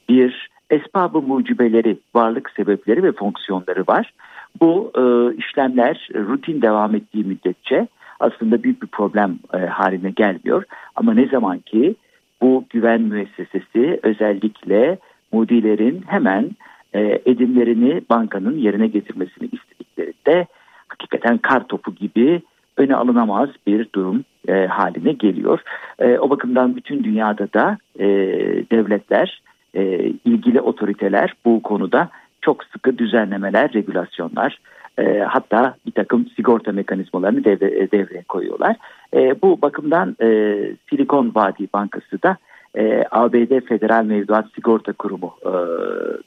bir esbabı mucibeleri, varlık sebepleri ve fonksiyonları var. Bu e, işlemler rutin devam ettiği müddetçe aslında büyük bir problem e, haline gelmiyor. Ama ne zaman ki bu güven müessesesi özellikle mudilerin hemen e, edimlerini bankanın yerine getirmesini istediklerinde hakikaten kar topu gibi öne alınamaz bir durum e, haline geliyor. E, o bakımdan bütün dünyada da e, devletler, e, ilgili otoriteler bu konuda çok sıkı düzenlemeler, regülasyonlar e, hatta bir takım sigorta mekanizmalarını devre, e, devreye koyuyorlar. E, bu bakımdan e, Silikon Vadi Bankası da e, ABD Federal Mevduat Sigorta Kurumu e,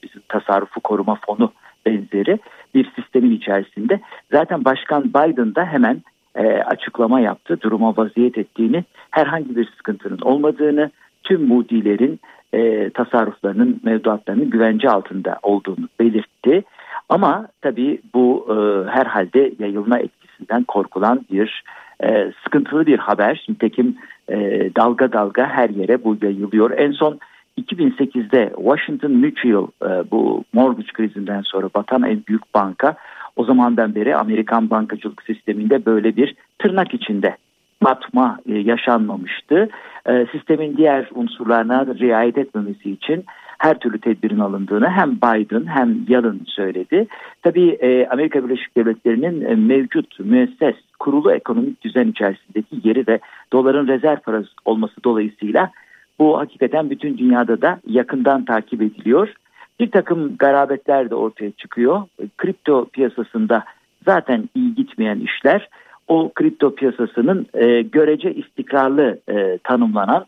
bizim tasarrufu koruma fonu benzeri bir sistemin içerisinde zaten Başkan Biden da hemen e, açıklama yaptı. Duruma vaziyet ettiğini, herhangi bir sıkıntının olmadığını, tüm mudilerin e, tasarruflarının, mevduatlarının güvence altında olduğunu belirtti. Ama tabii bu e, herhalde yayılma etkisinden korkulan bir e, sıkıntılı bir haber. Nitekim e, dalga dalga her yere bu yayılıyor. En son 2008'de Washington Mutual e, bu mortgage krizinden sonra batan en büyük banka o zamandan beri Amerikan bankacılık sisteminde böyle bir tırnak içinde batma e, yaşanmamıştı. E, sistemin diğer unsurlarına riayet etmemesi için her türlü tedbirin alındığını hem Biden hem Yalın söyledi. Tabii e, Amerika Birleşik Devletleri'nin mevcut müesses kurulu ekonomik düzen içerisindeki yeri ve doların rezerv parası olması dolayısıyla bu hakikaten bütün dünyada da yakından takip ediliyor. Bir takım garabetler de ortaya çıkıyor. Kripto piyasasında zaten iyi gitmeyen işler o kripto piyasasının e, görece istikrarlı e, tanımlanan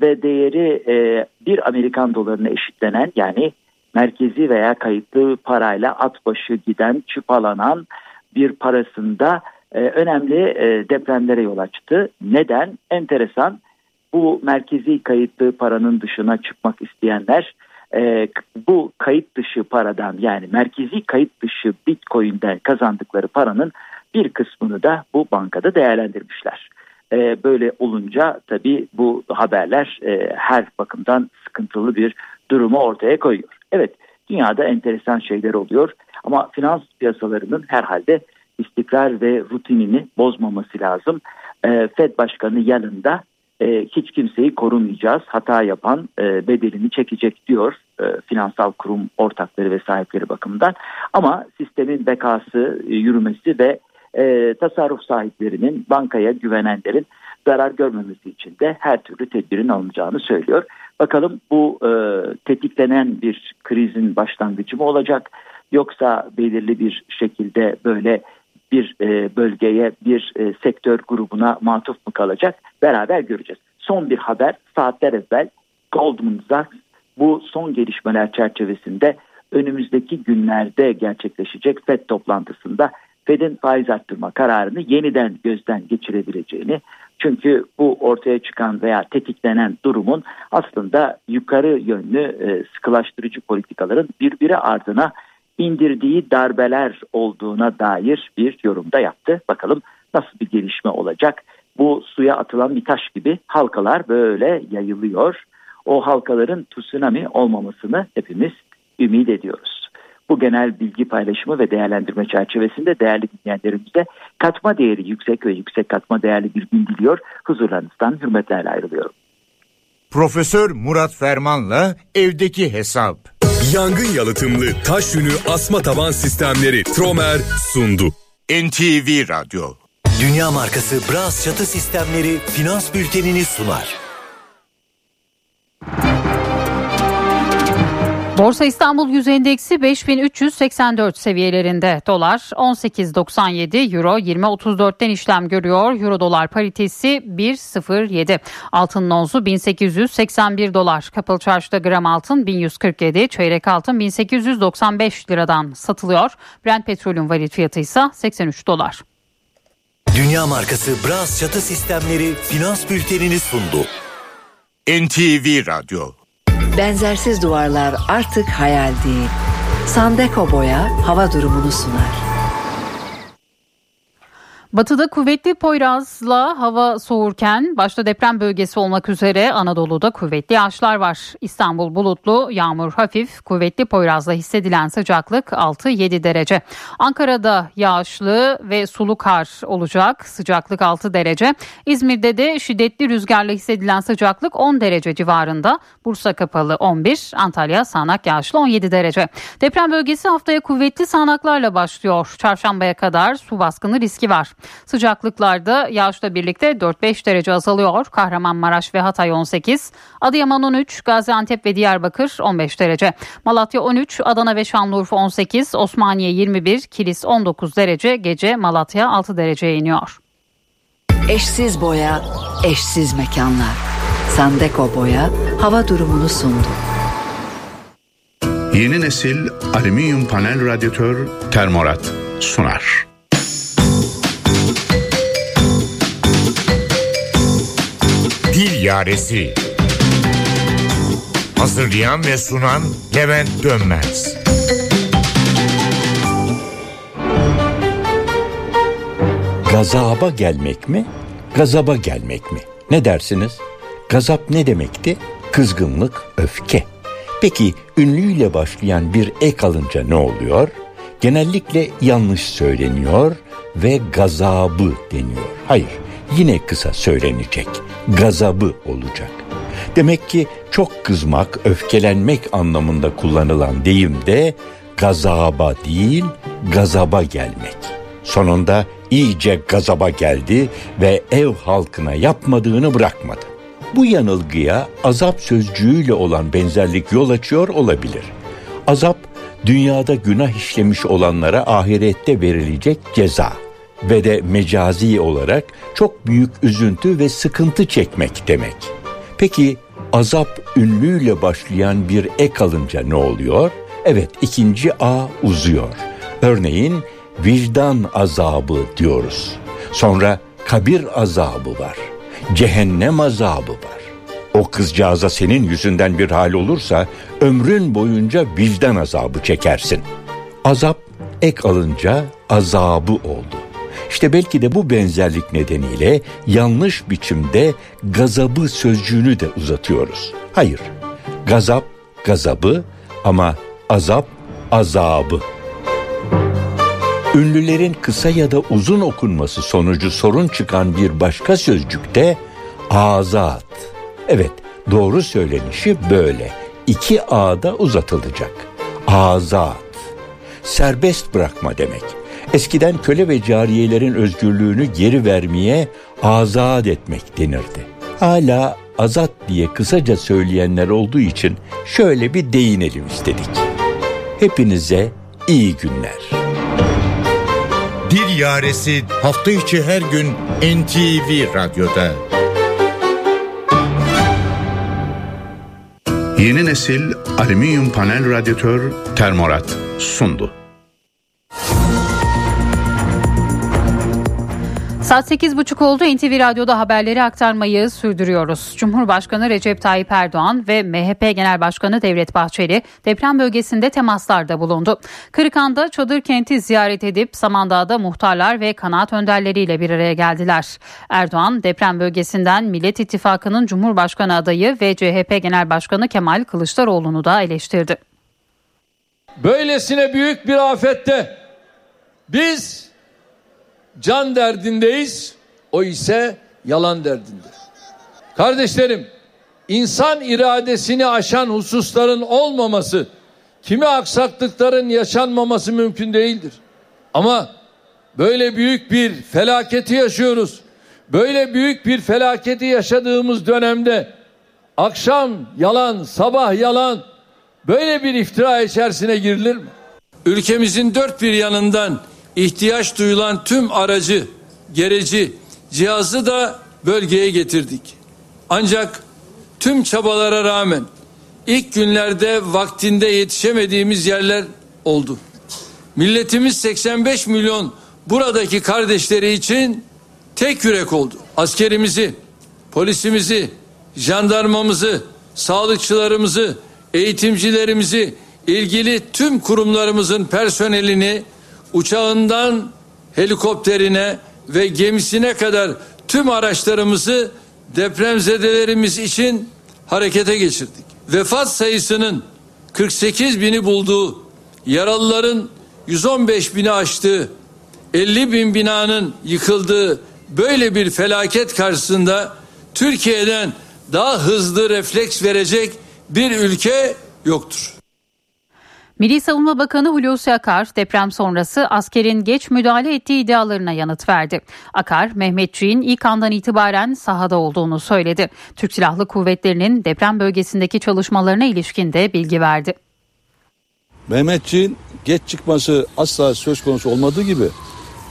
ve değeri e, bir Amerikan dolarına eşitlenen yani merkezi veya kayıtlı parayla at başı giden çıpalanan bir parasında e, önemli e, depremlere yol açtı. Neden? Enteresan bu merkezi kayıtlı paranın dışına çıkmak isteyenler e, bu kayıt dışı paradan yani merkezi kayıt dışı bitcoin'den kazandıkları paranın bir kısmını da bu bankada değerlendirmişler. E, böyle olunca tabii bu haberler e, her bakımdan sıkıntılı bir durumu ortaya koyuyor. Evet dünyada enteresan şeyler oluyor ama finans piyasalarının herhalde istikrar ve rutinini bozmaması lazım. E, Fed Başkanı yanında e, hiç kimseyi korumayacağız. Hata yapan e, bedelini çekecek diyor e, finansal kurum ortakları ve sahipleri bakımından. Ama sistemin bekası, e, yürümesi ve e, tasarruf sahiplerinin, bankaya güvenenlerin zarar görmemesi için de her türlü tedbirin alınacağını söylüyor. Bakalım bu e, tetiklenen bir krizin başlangıcı mı olacak yoksa belirli bir şekilde böyle bir e, bölgeye, bir e, sektör grubuna matuf mu kalacak beraber göreceğiz. Son bir haber saatler evvel Goldman Sachs bu son gelişmeler çerçevesinde önümüzdeki günlerde gerçekleşecek FED toplantısında Fed'in faiz arttırma kararını yeniden gözden geçirebileceğini çünkü bu ortaya çıkan veya tetiklenen durumun aslında yukarı yönlü e, sıkılaştırıcı politikaların birbiri ardına indirdiği darbeler olduğuna dair bir yorumda yaptı. Bakalım nasıl bir gelişme olacak? Bu suya atılan bir taş gibi halkalar böyle yayılıyor. O halkaların tsunami olmamasını hepimiz ümit ediyoruz. Bu genel bilgi paylaşımı ve değerlendirme çerçevesinde değerli dinleyenlerimize katma değeri yüksek ve yüksek katma değerli bir gün diliyor. Huzurlarınızdan hürmetlerle ayrılıyorum. Profesör Murat Ferman'la evdeki hesap. Yangın yalıtımlı taş yünü asma taban sistemleri Tromer sundu. NTV Radyo. Dünya markası Bras çatı sistemleri finans bültenini sunar. Borsa İstanbul Yüz Endeksi 5384 seviyelerinde. Dolar 18.97, Euro 20.34'ten işlem görüyor. Euro dolar paritesi 1.07. Altın onzu 1881 dolar. Kapalı çarşıda gram altın 1147, çeyrek altın 1895 liradan satılıyor. Brent petrolün varil fiyatı ise 83 dolar. Dünya markası Bras çatı sistemleri finans bültenini sundu. NTV Radyo Benzersiz duvarlar artık hayal değil. Sandeko Boya hava durumunu sunar. Batıda kuvvetli Poyraz'la hava soğurken başta deprem bölgesi olmak üzere Anadolu'da kuvvetli yağışlar var. İstanbul bulutlu, yağmur hafif, kuvvetli Poyraz'la hissedilen sıcaklık 6-7 derece. Ankara'da yağışlı ve sulu kar olacak, sıcaklık 6 derece. İzmir'de de şiddetli rüzgarla hissedilen sıcaklık 10 derece civarında. Bursa kapalı 11, Antalya sağanak yağışlı 17 derece. Deprem bölgesi haftaya kuvvetli sağanaklarla başlıyor. Çarşambaya kadar su baskını riski var. Sıcaklıklarda yağışla birlikte 4-5 derece azalıyor. Kahramanmaraş ve Hatay 18, Adıyaman 13, Gaziantep ve Diyarbakır 15 derece. Malatya 13, Adana ve Şanlıurfa 18, Osmaniye 21, Kilis 19 derece. Gece Malatya 6 dereceye iniyor. Eşsiz boya, eşsiz mekanlar. Sandeko Boya hava durumunu sundu. Yeni nesil alüminyum panel radyatör Termorat sunar. Yaresi Hazırlayan ve sunan Levent Dönmez Gazaba gelmek mi? Gazaba gelmek mi? Ne dersiniz? Gazap ne demekti? Kızgınlık, öfke. Peki ünlüyle başlayan bir ek alınca ne oluyor? Genellikle yanlış söyleniyor ve gazabı deniyor. Hayır, yine kısa söylenecek. Gazabı olacak. Demek ki çok kızmak, öfkelenmek anlamında kullanılan deyim de gazaba değil, gazaba gelmek. Sonunda iyice gazaba geldi ve ev halkına yapmadığını bırakmadı. Bu yanılgıya azap sözcüğüyle olan benzerlik yol açıyor olabilir. Azap, dünyada günah işlemiş olanlara ahirette verilecek ceza ve de mecazi olarak çok büyük üzüntü ve sıkıntı çekmek demek. Peki azap ünlüyle başlayan bir ek alınca ne oluyor? Evet ikinci A uzuyor. Örneğin vicdan azabı diyoruz. Sonra kabir azabı var. Cehennem azabı var. O kızcağıza senin yüzünden bir hal olursa ömrün boyunca vicdan azabı çekersin. Azap ek alınca azabı oldu. İşte belki de bu benzerlik nedeniyle yanlış biçimde gazabı sözcüğünü de uzatıyoruz. Hayır, gazap gazabı ama azap azabı. Ünlülerin kısa ya da uzun okunması sonucu sorun çıkan bir başka sözcükte azat. Evet, doğru söylenişi böyle. İki A'da uzatılacak. Azat. Serbest bırakma demek. Eskiden köle ve cariyelerin özgürlüğünü geri vermeye azat etmek denirdi. Hala azat diye kısaca söyleyenler olduğu için şöyle bir değinelim istedik. Hepinize iyi günler. Dil Yaresi hafta içi her gün NTV Radyo'da. Yeni nesil alüminyum panel radyatör Termorat sundu. Saat 8.30 oldu. NTV Radyo'da haberleri aktarmayı sürdürüyoruz. Cumhurbaşkanı Recep Tayyip Erdoğan ve MHP Genel Başkanı Devlet Bahçeli deprem bölgesinde temaslarda bulundu. Kırıkan'da çadır kenti ziyaret edip Samandağ'da muhtarlar ve kanaat önderleriyle bir araya geldiler. Erdoğan deprem bölgesinden Millet İttifakı'nın Cumhurbaşkanı adayı ve CHP Genel Başkanı Kemal Kılıçdaroğlu'nu da eleştirdi. Böylesine büyük bir afette biz can derdindeyiz. O ise yalan derdinde. Kardeşlerim, insan iradesini aşan hususların olmaması, kimi aksaklıkların yaşanmaması mümkün değildir. Ama böyle büyük bir felaketi yaşıyoruz. Böyle büyük bir felaketi yaşadığımız dönemde akşam yalan, sabah yalan Böyle bir iftira içerisine girilir mi? Ülkemizin dört bir yanından ihtiyaç duyulan tüm aracı, gereci, cihazı da bölgeye getirdik. Ancak tüm çabalara rağmen ilk günlerde vaktinde yetişemediğimiz yerler oldu. Milletimiz 85 milyon buradaki kardeşleri için tek yürek oldu. Askerimizi, polisimizi, jandarmamızı, sağlıkçılarımızı, eğitimcilerimizi, ilgili tüm kurumlarımızın personelini uçağından helikopterine ve gemisine kadar tüm araçlarımızı depremzedelerimiz için harekete geçirdik. Vefat sayısının 48 bini bulduğu, yaralıların 115 bini aştığı, 50 bin binanın yıkıldığı böyle bir felaket karşısında Türkiye'den daha hızlı refleks verecek bir ülke yoktur. Milli Savunma Bakanı Hulusi Akar deprem sonrası askerin geç müdahale ettiği iddialarına yanıt verdi. Akar, Mehmetçiğin ilk andan itibaren sahada olduğunu söyledi. Türk Silahlı Kuvvetleri'nin deprem bölgesindeki çalışmalarına ilişkin de bilgi verdi. Mehmetçiğin geç çıkması asla söz konusu olmadığı gibi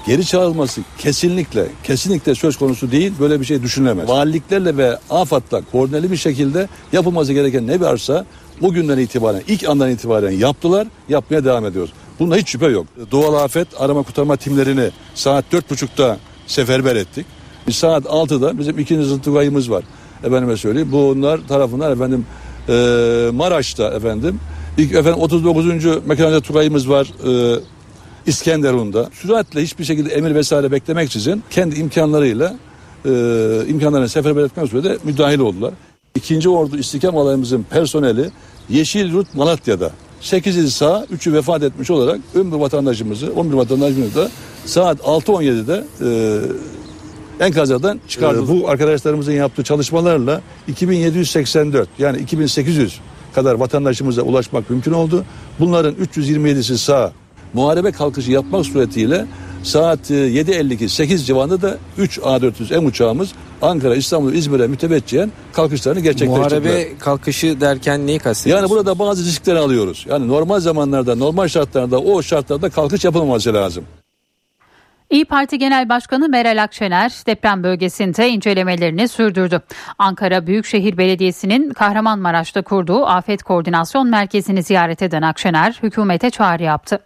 geri çağrılması kesinlikle kesinlikle söz konusu değil. Böyle bir şey düşünülemez. Valiliklerle ve AFAD'la koordineli bir şekilde yapılması gereken ne varsa bugünden itibaren ilk andan itibaren yaptılar. Yapmaya devam ediyoruz. Bunda hiç şüphe yok. Doğal afet arama kurtarma timlerini saat dört buçukta seferber ettik. Saat 6'da bizim ikinci zıttıgayımız var. Efendime söyleyeyim. Bunlar tarafından efendim e, Maraş'ta efendim ilk efendim 39. mekanize tugayımız var. E, İskenderun'da süratle hiçbir şekilde emir vesaire beklemeksizin kendi imkanlarıyla e, imkanlarını seferber etmek üzere müdahil oldular. İkinci Ordu İstihkam Alayımızın personeli Yeşil Yurt Malatya'da 8'i sağ 3'ü vefat etmiş olarak ömrü vatandaşımızı 11 vatandaşımızı da saat 6.17'de e, enkazlardan çıkardı. E, bu arkadaşlarımızın yaptığı çalışmalarla 2784 yani 2800 kadar vatandaşımıza ulaşmak mümkün oldu. Bunların 327'si sağ muharebe kalkışı yapmak suretiyle saat 7.52 e, 8 civarında da 3 A400M uçağımız Ankara, İstanbul, İzmir'e mütebecciyen kalkışlarını gerçekleştirdiler. Muharebe kalkışı derken neyi kastediyorsunuz? Yani burada bazı riskleri alıyoruz. Yani normal zamanlarda, normal şartlarda o şartlarda kalkış yapılmaması lazım. İyi Parti Genel Başkanı Meral Akşener deprem bölgesinde incelemelerini sürdürdü. Ankara Büyükşehir Belediyesi'nin Kahramanmaraş'ta kurduğu Afet Koordinasyon Merkezi'ni ziyaret eden Akşener hükümete çağrı yaptı.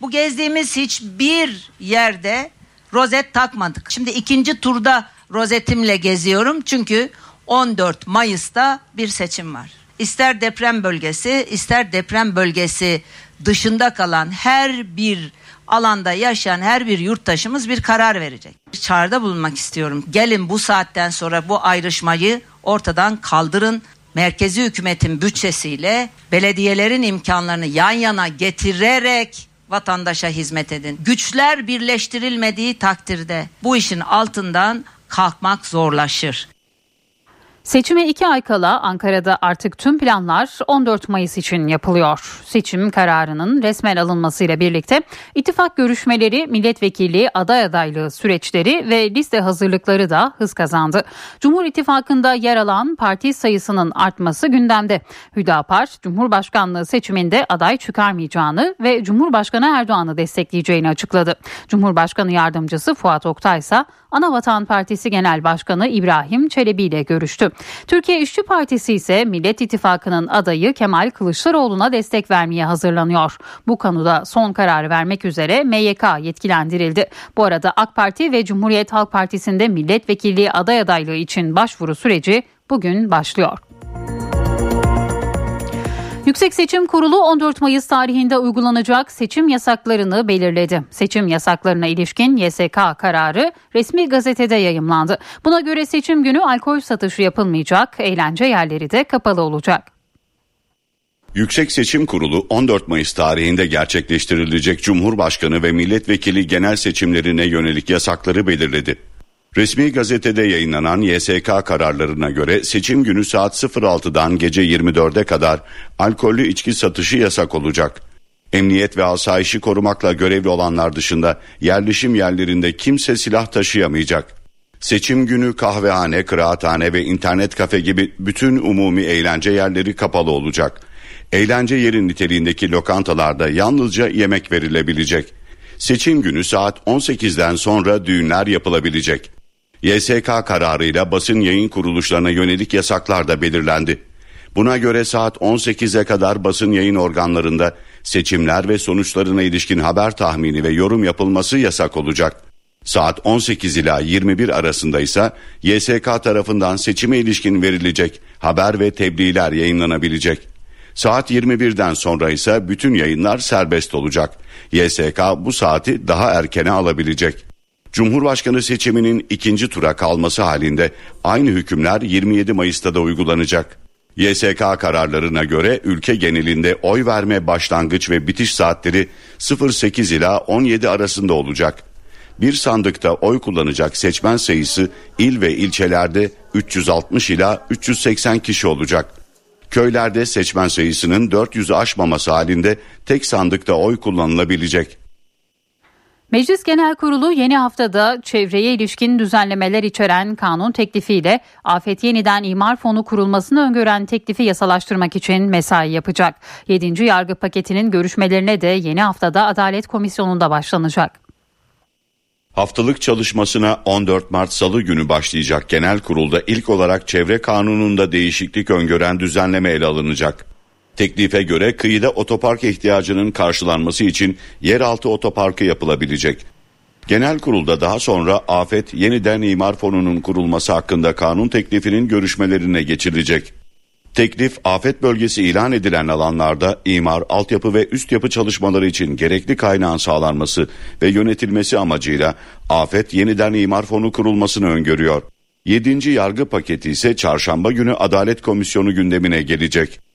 Bu gezdiğimiz hiçbir yerde rozet takmadık. Şimdi ikinci turda rozetimle geziyorum çünkü 14 Mayıs'ta bir seçim var. İster deprem bölgesi, ister deprem bölgesi dışında kalan her bir alanda yaşayan her bir yurttaşımız bir karar verecek. Çağrıda bulunmak istiyorum. Gelin bu saatten sonra bu ayrışmayı ortadan kaldırın. Merkezi hükümetin bütçesiyle belediyelerin imkanlarını yan yana getirerek vatandaşa hizmet edin. Güçler birleştirilmediği takdirde bu işin altından kalkmak zorlaşır. Seçime iki ay kala Ankara'da artık tüm planlar 14 Mayıs için yapılıyor. Seçim kararının resmen alınmasıyla birlikte ittifak görüşmeleri, milletvekili aday adaylığı süreçleri ve liste hazırlıkları da hız kazandı. Cumhur İttifakı'nda yer alan parti sayısının artması gündemde. Hüdapar, Cumhurbaşkanlığı seçiminde aday çıkarmayacağını ve Cumhurbaşkanı Erdoğan'ı destekleyeceğini açıkladı. Cumhurbaşkanı Yardımcısı Fuat Oktay ise Anavatan Partisi Genel Başkanı İbrahim Çelebi ile görüştü. Türkiye İşçi Partisi ise Millet İttifakı'nın adayı Kemal Kılıçdaroğlu'na destek vermeye hazırlanıyor. Bu konuda son kararı vermek üzere MYK yetkilendirildi. Bu arada AK Parti ve Cumhuriyet Halk Partisi'nde milletvekilliği aday adaylığı için başvuru süreci bugün başlıyor. Yüksek Seçim Kurulu 14 Mayıs tarihinde uygulanacak seçim yasaklarını belirledi. Seçim yasaklarına ilişkin YSK kararı resmi gazetede yayımlandı. Buna göre seçim günü alkol satışı yapılmayacak, eğlence yerleri de kapalı olacak. Yüksek Seçim Kurulu 14 Mayıs tarihinde gerçekleştirilecek Cumhurbaşkanı ve milletvekili genel seçimlerine yönelik yasakları belirledi. Resmi gazetede yayınlanan YSK kararlarına göre seçim günü saat 06'dan gece 24'e kadar alkollü içki satışı yasak olacak. Emniyet ve asayişi korumakla görevli olanlar dışında yerleşim yerlerinde kimse silah taşıyamayacak. Seçim günü kahvehane, kıraathane ve internet kafe gibi bütün umumi eğlence yerleri kapalı olacak. Eğlence yeri niteliğindeki lokantalarda yalnızca yemek verilebilecek. Seçim günü saat 18'den sonra düğünler yapılabilecek. YSK kararıyla basın yayın kuruluşlarına yönelik yasaklar da belirlendi. Buna göre saat 18'e kadar basın yayın organlarında seçimler ve sonuçlarına ilişkin haber tahmini ve yorum yapılması yasak olacak. Saat 18 ila 21 arasında ise YSK tarafından seçime ilişkin verilecek haber ve tebliğler yayınlanabilecek. Saat 21'den sonra ise bütün yayınlar serbest olacak. YSK bu saati daha erkene alabilecek. Cumhurbaşkanı seçiminin ikinci tura kalması halinde aynı hükümler 27 Mayıs'ta da uygulanacak. YSK kararlarına göre ülke genelinde oy verme başlangıç ve bitiş saatleri 08 ila 17 arasında olacak. Bir sandıkta oy kullanacak seçmen sayısı il ve ilçelerde 360 ila 380 kişi olacak. Köylerde seçmen sayısının 400'ü aşmaması halinde tek sandıkta oy kullanılabilecek. Meclis Genel Kurulu yeni haftada çevreye ilişkin düzenlemeler içeren kanun teklifiyle Afet Yeniden İmar Fonu kurulmasını öngören teklifi yasalaştırmak için mesai yapacak. 7. yargı paketinin görüşmelerine de yeni haftada Adalet Komisyonu'nda başlanacak. Haftalık çalışmasına 14 Mart Salı günü başlayacak genel kurulda ilk olarak çevre kanununda değişiklik öngören düzenleme ele alınacak. Teklife göre kıyıda otopark ihtiyacının karşılanması için yeraltı otoparkı yapılabilecek. Genel kurulda daha sonra afet yeniden imar fonunun kurulması hakkında kanun teklifinin görüşmelerine geçilecek. Teklif afet bölgesi ilan edilen alanlarda imar, altyapı ve üst yapı çalışmaları için gerekli kaynağın sağlanması ve yönetilmesi amacıyla afet yeniden imar fonu kurulmasını öngörüyor. 7. yargı paketi ise çarşamba günü Adalet Komisyonu gündemine gelecek.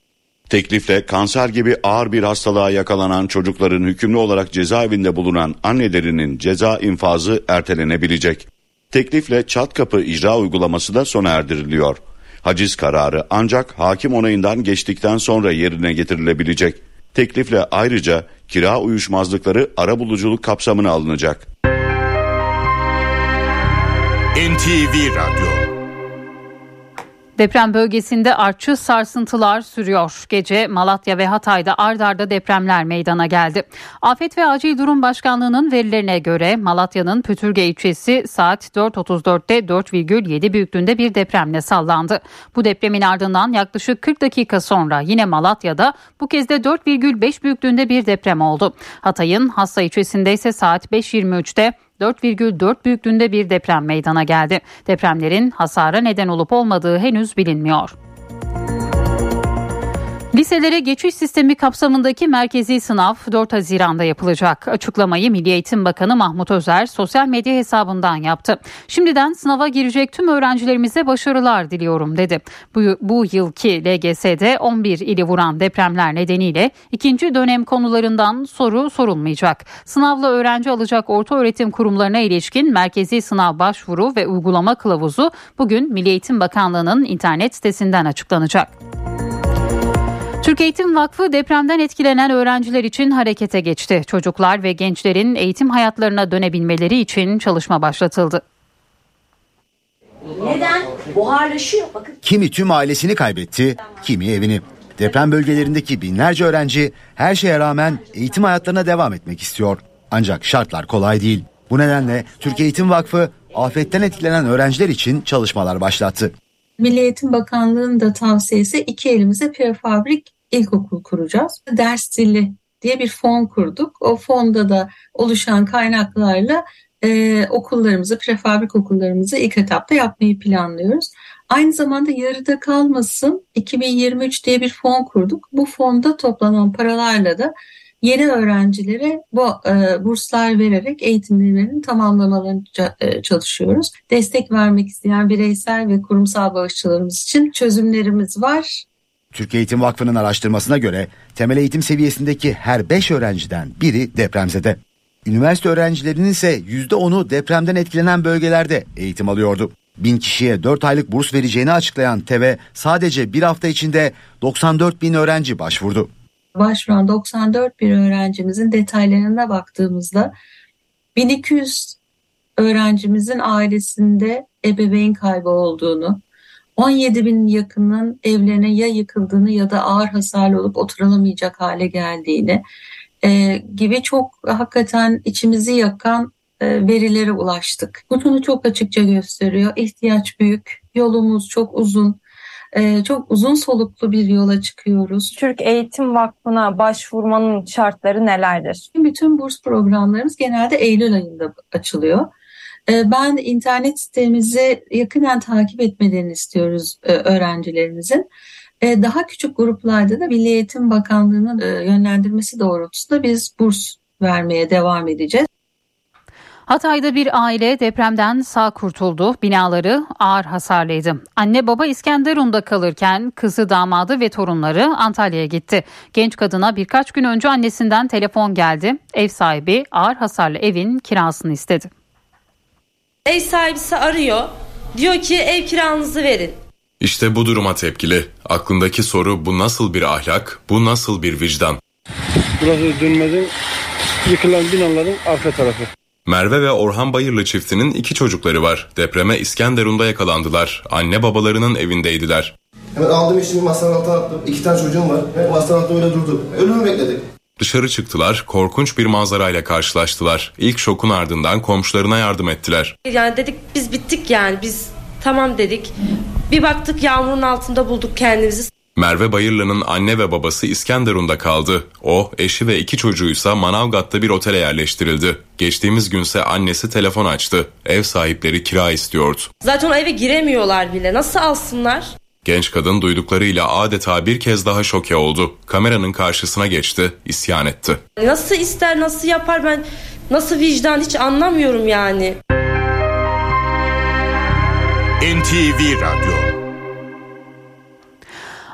Teklifle kanser gibi ağır bir hastalığa yakalanan çocukların hükümlü olarak cezaevinde bulunan annelerinin ceza infazı ertelenebilecek. Teklifle çat kapı icra uygulaması da sona erdiriliyor. Haciz kararı ancak hakim onayından geçtikten sonra yerine getirilebilecek. Teklifle ayrıca kira uyuşmazlıkları ara buluculuk kapsamına alınacak. NTV Radyo Deprem bölgesinde artçı sarsıntılar sürüyor. Gece Malatya ve Hatay'da ard arda depremler meydana geldi. Afet ve Acil Durum Başkanlığı'nın verilerine göre Malatya'nın Pütürge ilçesi saat 4.34'te 4,7 büyüklüğünde bir depremle sallandı. Bu depremin ardından yaklaşık 40 dakika sonra yine Malatya'da bu kez de 4,5 büyüklüğünde bir deprem oldu. Hatay'ın Hassa ilçesinde ise saat 5.23'te 4,4 büyüklüğünde bir deprem meydana geldi. Depremlerin hasara neden olup olmadığı henüz bilinmiyor. Liselere geçiş sistemi kapsamındaki merkezi sınav 4 Haziran'da yapılacak. Açıklamayı Milli Eğitim Bakanı Mahmut Özer sosyal medya hesabından yaptı. Şimdiden sınava girecek tüm öğrencilerimize başarılar diliyorum dedi. Bu, bu yılki LGS'de 11 ili vuran depremler nedeniyle ikinci dönem konularından soru sorulmayacak. Sınavla öğrenci alacak orta öğretim kurumlarına ilişkin merkezi sınav başvuru ve uygulama kılavuzu bugün Milli Eğitim Bakanlığı'nın internet sitesinden açıklanacak. Türk Eğitim Vakfı depremden etkilenen öğrenciler için harekete geçti. Çocuklar ve gençlerin eğitim hayatlarına dönebilmeleri için çalışma başlatıldı. Neden? Buharlaşıyor. Bakın. Kimi tüm ailesini kaybetti, kimi evini. Deprem bölgelerindeki binlerce öğrenci her şeye rağmen eğitim hayatlarına devam etmek istiyor. Ancak şartlar kolay değil. Bu nedenle Türk Eğitim Vakfı afetten etkilenen öğrenciler için çalışmalar başlattı. Milli Eğitim Bakanlığı'nın da tavsiyesi iki elimize prefabrik ilkokul kuracağız. Ders zili diye bir fon kurduk. O fonda da oluşan kaynaklarla e, okullarımızı, prefabrik okullarımızı ilk etapta yapmayı planlıyoruz. Aynı zamanda yarıda kalmasın 2023 diye bir fon kurduk. Bu fonda toplanan paralarla da yeni öğrencilere bu e, burslar vererek eğitimlerini tamamlamalarını e, çalışıyoruz. Destek vermek isteyen bireysel ve kurumsal bağışçılarımız için çözümlerimiz var. Türkiye Eğitim Vakfı'nın araştırmasına göre temel eğitim seviyesindeki her 5 öğrenciden biri depremzede. Üniversite öğrencilerinin ise %10'u depremden etkilenen bölgelerde eğitim alıyordu. Bin kişiye 4 aylık burs vereceğini açıklayan TEVE sadece bir hafta içinde 94 bin öğrenci başvurdu başvuran 94 bir öğrencimizin detaylarına baktığımızda 1200 öğrencimizin ailesinde ebeveyn kaybı olduğunu, 17 bin yakının evlerine ya yıkıldığını ya da ağır hasarlı olup oturulamayacak hale geldiğini e, gibi çok hakikaten içimizi yakan e, verilere ulaştık. Bu bunu çok açıkça gösteriyor. İhtiyaç büyük, yolumuz çok uzun. E, çok uzun soluklu bir yola çıkıyoruz. Türk Eğitim Vakfı'na başvurmanın şartları nelerdir? Bütün burs programlarımız genelde Eylül ayında açılıyor. E, ben internet sitemizi yakından takip etmelerini istiyoruz öğrencilerimizin. Daha küçük gruplarda da Milli Eğitim Bakanlığı'nın yönlendirmesi doğrultusunda biz burs vermeye devam edeceğiz. Hatay'da bir aile depremden sağ kurtuldu. Binaları ağır hasarlıydı. Anne baba İskenderun'da kalırken kızı damadı ve torunları Antalya'ya gitti. Genç kadına birkaç gün önce annesinden telefon geldi. Ev sahibi ağır hasarlı evin kirasını istedi. Ev sahibisi arıyor. Diyor ki ev kiranızı verin. İşte bu duruma tepkili. Aklındaki soru bu nasıl bir ahlak, bu nasıl bir vicdan? Burası dönmezin yıkılan binaların arka tarafı. Merve ve Orhan Bayırlı çiftinin iki çocukları var. Depreme İskenderun'da yakalandılar. Anne babalarının evindeydiler. Hemen aldım eşimi masanın altına attım. İki tane çocuğum var. Ve masanın altında öyle durdu. Ölümü bekledik. Dışarı çıktılar, korkunç bir manzarayla karşılaştılar. İlk şokun ardından komşularına yardım ettiler. Yani dedik biz bittik yani biz tamam dedik. Bir baktık yağmurun altında bulduk kendimizi. Merve Bayırlı'nın anne ve babası İskenderun'da kaldı. O, eşi ve iki çocuğuysa Manavgat'ta bir otele yerleştirildi. Geçtiğimiz günse annesi telefon açtı. Ev sahipleri kira istiyordu. Zaten o eve giremiyorlar bile. Nasıl alsınlar? Genç kadın duyduklarıyla adeta bir kez daha şoke oldu. Kameranın karşısına geçti, isyan etti. Nasıl ister, nasıl yapar ben nasıl vicdan hiç anlamıyorum yani. NTV Radyo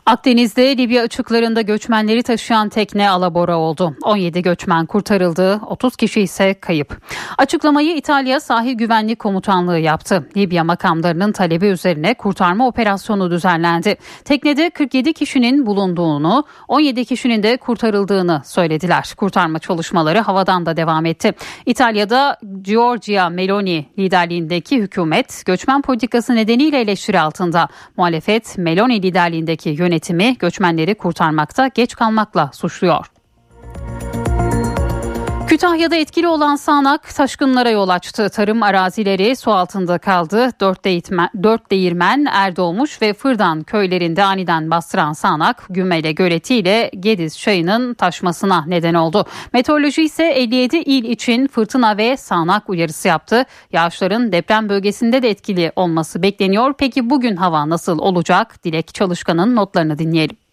Akdeniz'de Libya açıklarında göçmenleri taşıyan tekne alabora oldu. 17 göçmen kurtarıldı, 30 kişi ise kayıp. Açıklamayı İtalya Sahil Güvenlik Komutanlığı yaptı. Libya makamlarının talebi üzerine kurtarma operasyonu düzenlendi. Teknede 47 kişinin bulunduğunu, 17 kişinin de kurtarıldığını söylediler. Kurtarma çalışmaları havadan da devam etti. İtalya'da Giorgia Meloni liderliğindeki hükümet göçmen politikası nedeniyle eleştiri altında. Muhalefet Meloni liderliğindeki yönetim yönetimi göçmenleri kurtarmakta geç kalmakla suçluyor. Kütahya'da etkili olan sağanak taşkınlara yol açtı. Tarım arazileri su altında kaldı. Dört, değirmen, dört değirmen Erdoğmuş ve Fırdan köylerinde aniden bastıran sağanak Gümele göletiyle Gediz çayının taşmasına neden oldu. Meteoroloji ise 57 il için fırtına ve sağanak uyarısı yaptı. Yağışların deprem bölgesinde de etkili olması bekleniyor. Peki bugün hava nasıl olacak? Dilek Çalışkan'ın notlarını dinleyelim.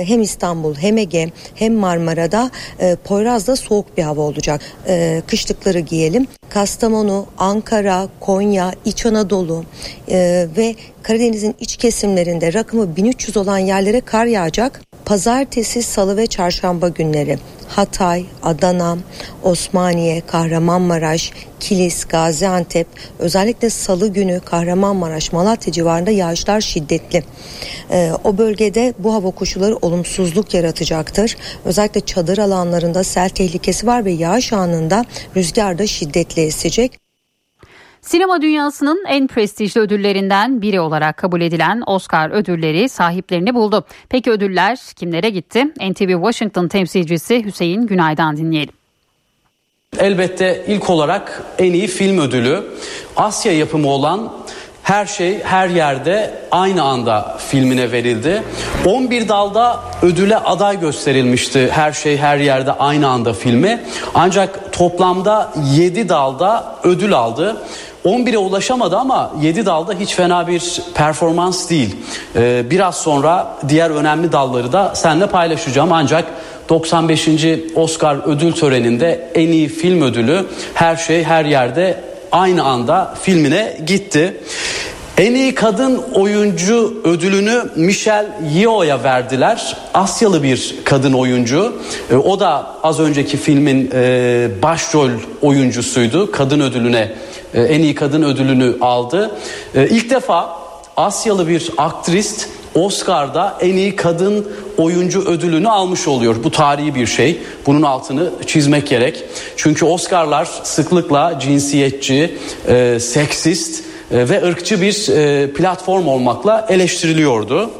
Hem İstanbul hem Ege hem Marmara'da e, Poyraz'da soğuk bir hava olacak. E, kışlıkları giyelim. Kastamonu, Ankara, Konya, İç Anadolu e, ve Karadeniz'in iç kesimlerinde rakımı 1300 olan yerlere kar yağacak. Pazartesi, salı ve çarşamba günleri Hatay, Adana, Osmaniye, Kahramanmaraş, Kilis, Gaziantep özellikle salı günü Kahramanmaraş, Malatya civarında yağışlar şiddetli. Ee, o bölgede bu hava koşulları olumsuzluk yaratacaktır. Özellikle çadır alanlarında sel tehlikesi var ve yağış anında rüzgar da şiddetli esecek. Sinema dünyasının en prestijli ödüllerinden biri olarak kabul edilen Oscar ödülleri sahiplerini buldu. Peki ödüller kimlere gitti? NTV Washington temsilcisi Hüseyin Günay'dan dinleyelim. Elbette ilk olarak en iyi film ödülü Asya yapımı olan her şey her yerde aynı anda filmine verildi. 11 dalda ödüle aday gösterilmişti her şey her yerde aynı anda filmi. Ancak toplamda 7 dalda ödül aldı. 11'e ulaşamadı ama 7 dalda hiç fena bir performans değil. Ee, biraz sonra diğer önemli dalları da seninle paylaşacağım ancak 95. Oscar ödül töreninde en iyi film ödülü her şey her yerde aynı anda filmine gitti. En iyi kadın oyuncu ödülünü Michelle Yeoh'ya verdiler. Asyalı bir kadın oyuncu. E, o da az önceki filmin e, başrol oyuncusuydu. Kadın ödülüne e, en iyi kadın ödülünü aldı. İlk defa Asyalı bir aktrist Oscar'da en iyi kadın oyuncu ödülünü almış oluyor. Bu tarihi bir şey. Bunun altını çizmek gerek. Çünkü Oscar'lar sıklıkla cinsiyetçi, e, seksist ve ırkçı bir e, platform olmakla eleştiriliyordu.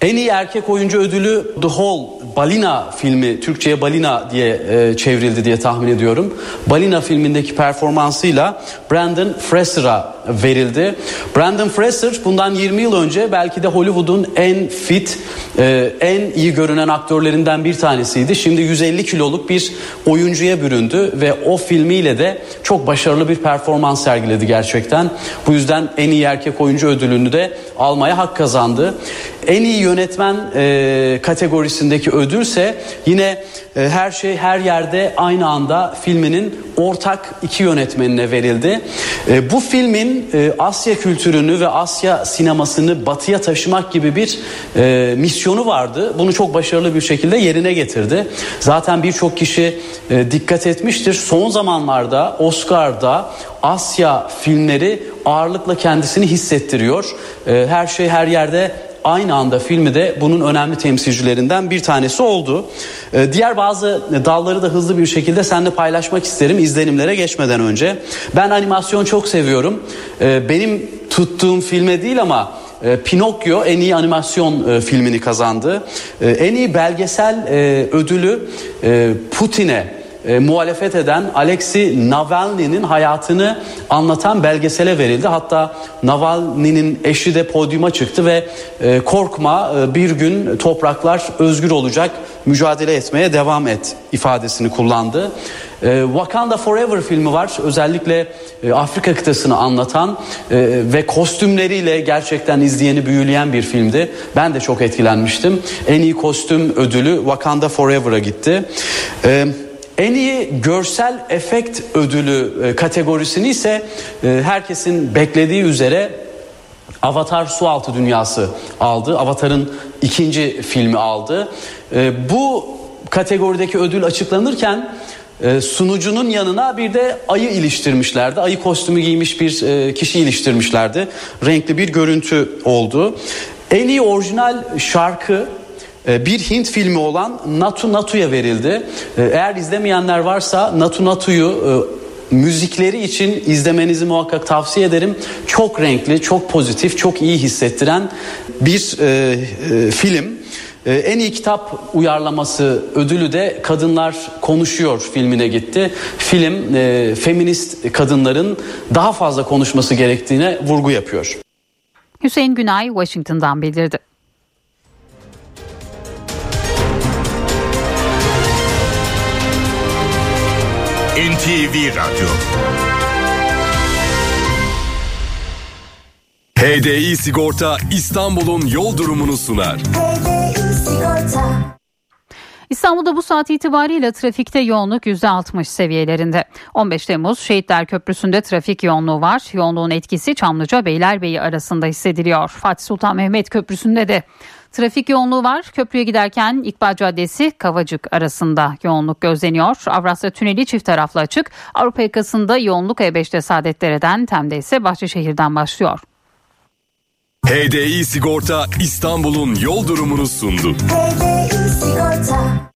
En iyi erkek oyuncu ödülü The Hole Balina filmi Türkçe'ye Balina diye e, çevrildi diye tahmin ediyorum. Balina filmindeki performansıyla Brandon Fraser'a verildi. Brandon Fraser bundan 20 yıl önce belki de Hollywood'un en fit, e, en iyi görünen aktörlerinden bir tanesiydi. Şimdi 150 kiloluk bir oyuncuya büründü ve o filmiyle de çok başarılı bir performans sergiledi gerçekten. Bu yüzden en iyi erkek oyuncu ödülünü de almaya hak kazandı. En iyi yönetmen e, kategorisindeki ödülse yine e, her şey her yerde aynı anda filminin ortak iki yönetmenine verildi. E, bu filmin e, Asya kültürünü ve Asya sinemasını batıya taşımak gibi bir e, misyonu vardı. Bunu çok başarılı bir şekilde yerine getirdi. Zaten birçok kişi e, dikkat etmiştir. Son zamanlarda Oscar'da Asya filmleri ağırlıkla kendisini hissettiriyor. E, her şey her yerde aynı anda filmi de bunun önemli temsilcilerinden bir tanesi oldu. Ee, diğer bazı dalları da hızlı bir şekilde seninle paylaşmak isterim izlenimlere geçmeden önce. Ben animasyon çok seviyorum. Ee, benim tuttuğum filme değil ama e, Pinokyo en iyi animasyon e, filmini kazandı. E, en iyi belgesel e, ödülü Putin'e e, muhalefet eden Alexei Navalny'nin hayatını anlatan belgesele verildi. Hatta Navalny'nin eşi de podyuma çıktı ve e, korkma e, bir gün topraklar özgür olacak mücadele etmeye devam et ifadesini kullandı. E, Wakanda Forever filmi var. Özellikle e, Afrika kıtasını anlatan e, ve kostümleriyle gerçekten izleyeni büyüleyen bir filmdi. Ben de çok etkilenmiştim. En iyi kostüm ödülü Wakanda Forever'a gitti. E, en iyi görsel efekt ödülü e, kategorisini ise e, herkesin beklediği üzere Avatar Sualtı Dünyası aldı. Avatar'ın ikinci filmi aldı. E, bu kategorideki ödül açıklanırken sunucunun yanına bir de ayı iliştirmişlerdi. Ayı kostümü giymiş bir kişi iliştirmişlerdi. Renkli bir görüntü oldu. En iyi orijinal şarkı bir Hint filmi olan Natu Natu'ya verildi. E, eğer izlemeyenler varsa Natu Natu'yu e, müzikleri için izlemenizi muhakkak tavsiye ederim. Çok renkli, çok pozitif, çok iyi hissettiren bir e, e, film. E, en iyi kitap uyarlaması ödülü de Kadınlar Konuşuyor filmine gitti. Film e, feminist kadınların daha fazla konuşması gerektiğine vurgu yapıyor. Hüseyin Günay Washington'dan bildirdi. NTV Radyo HDI Sigorta İstanbul'un yol durumunu sunar. İstanbul'da bu saat itibariyle trafikte yoğunluk %60 seviyelerinde. 15 Temmuz Şehitler Köprüsü'nde trafik yoğunluğu var. Yoğunluğun etkisi Çamlıca Beylerbeyi arasında hissediliyor. Fatih Sultan Mehmet Köprüsü'nde de Trafik yoğunluğu var. Köprüye giderken İkbal Caddesi Kavacık arasında yoğunluk gözleniyor. Avrasya Tüneli çift taraflı açık. Avrupa yakasında yoğunluk E5'te Saadetdere'den Tem'de ise Bahçeşehir'den başlıyor. HDI Sigorta İstanbul'un yol durumunu sundu. HDI Sigorta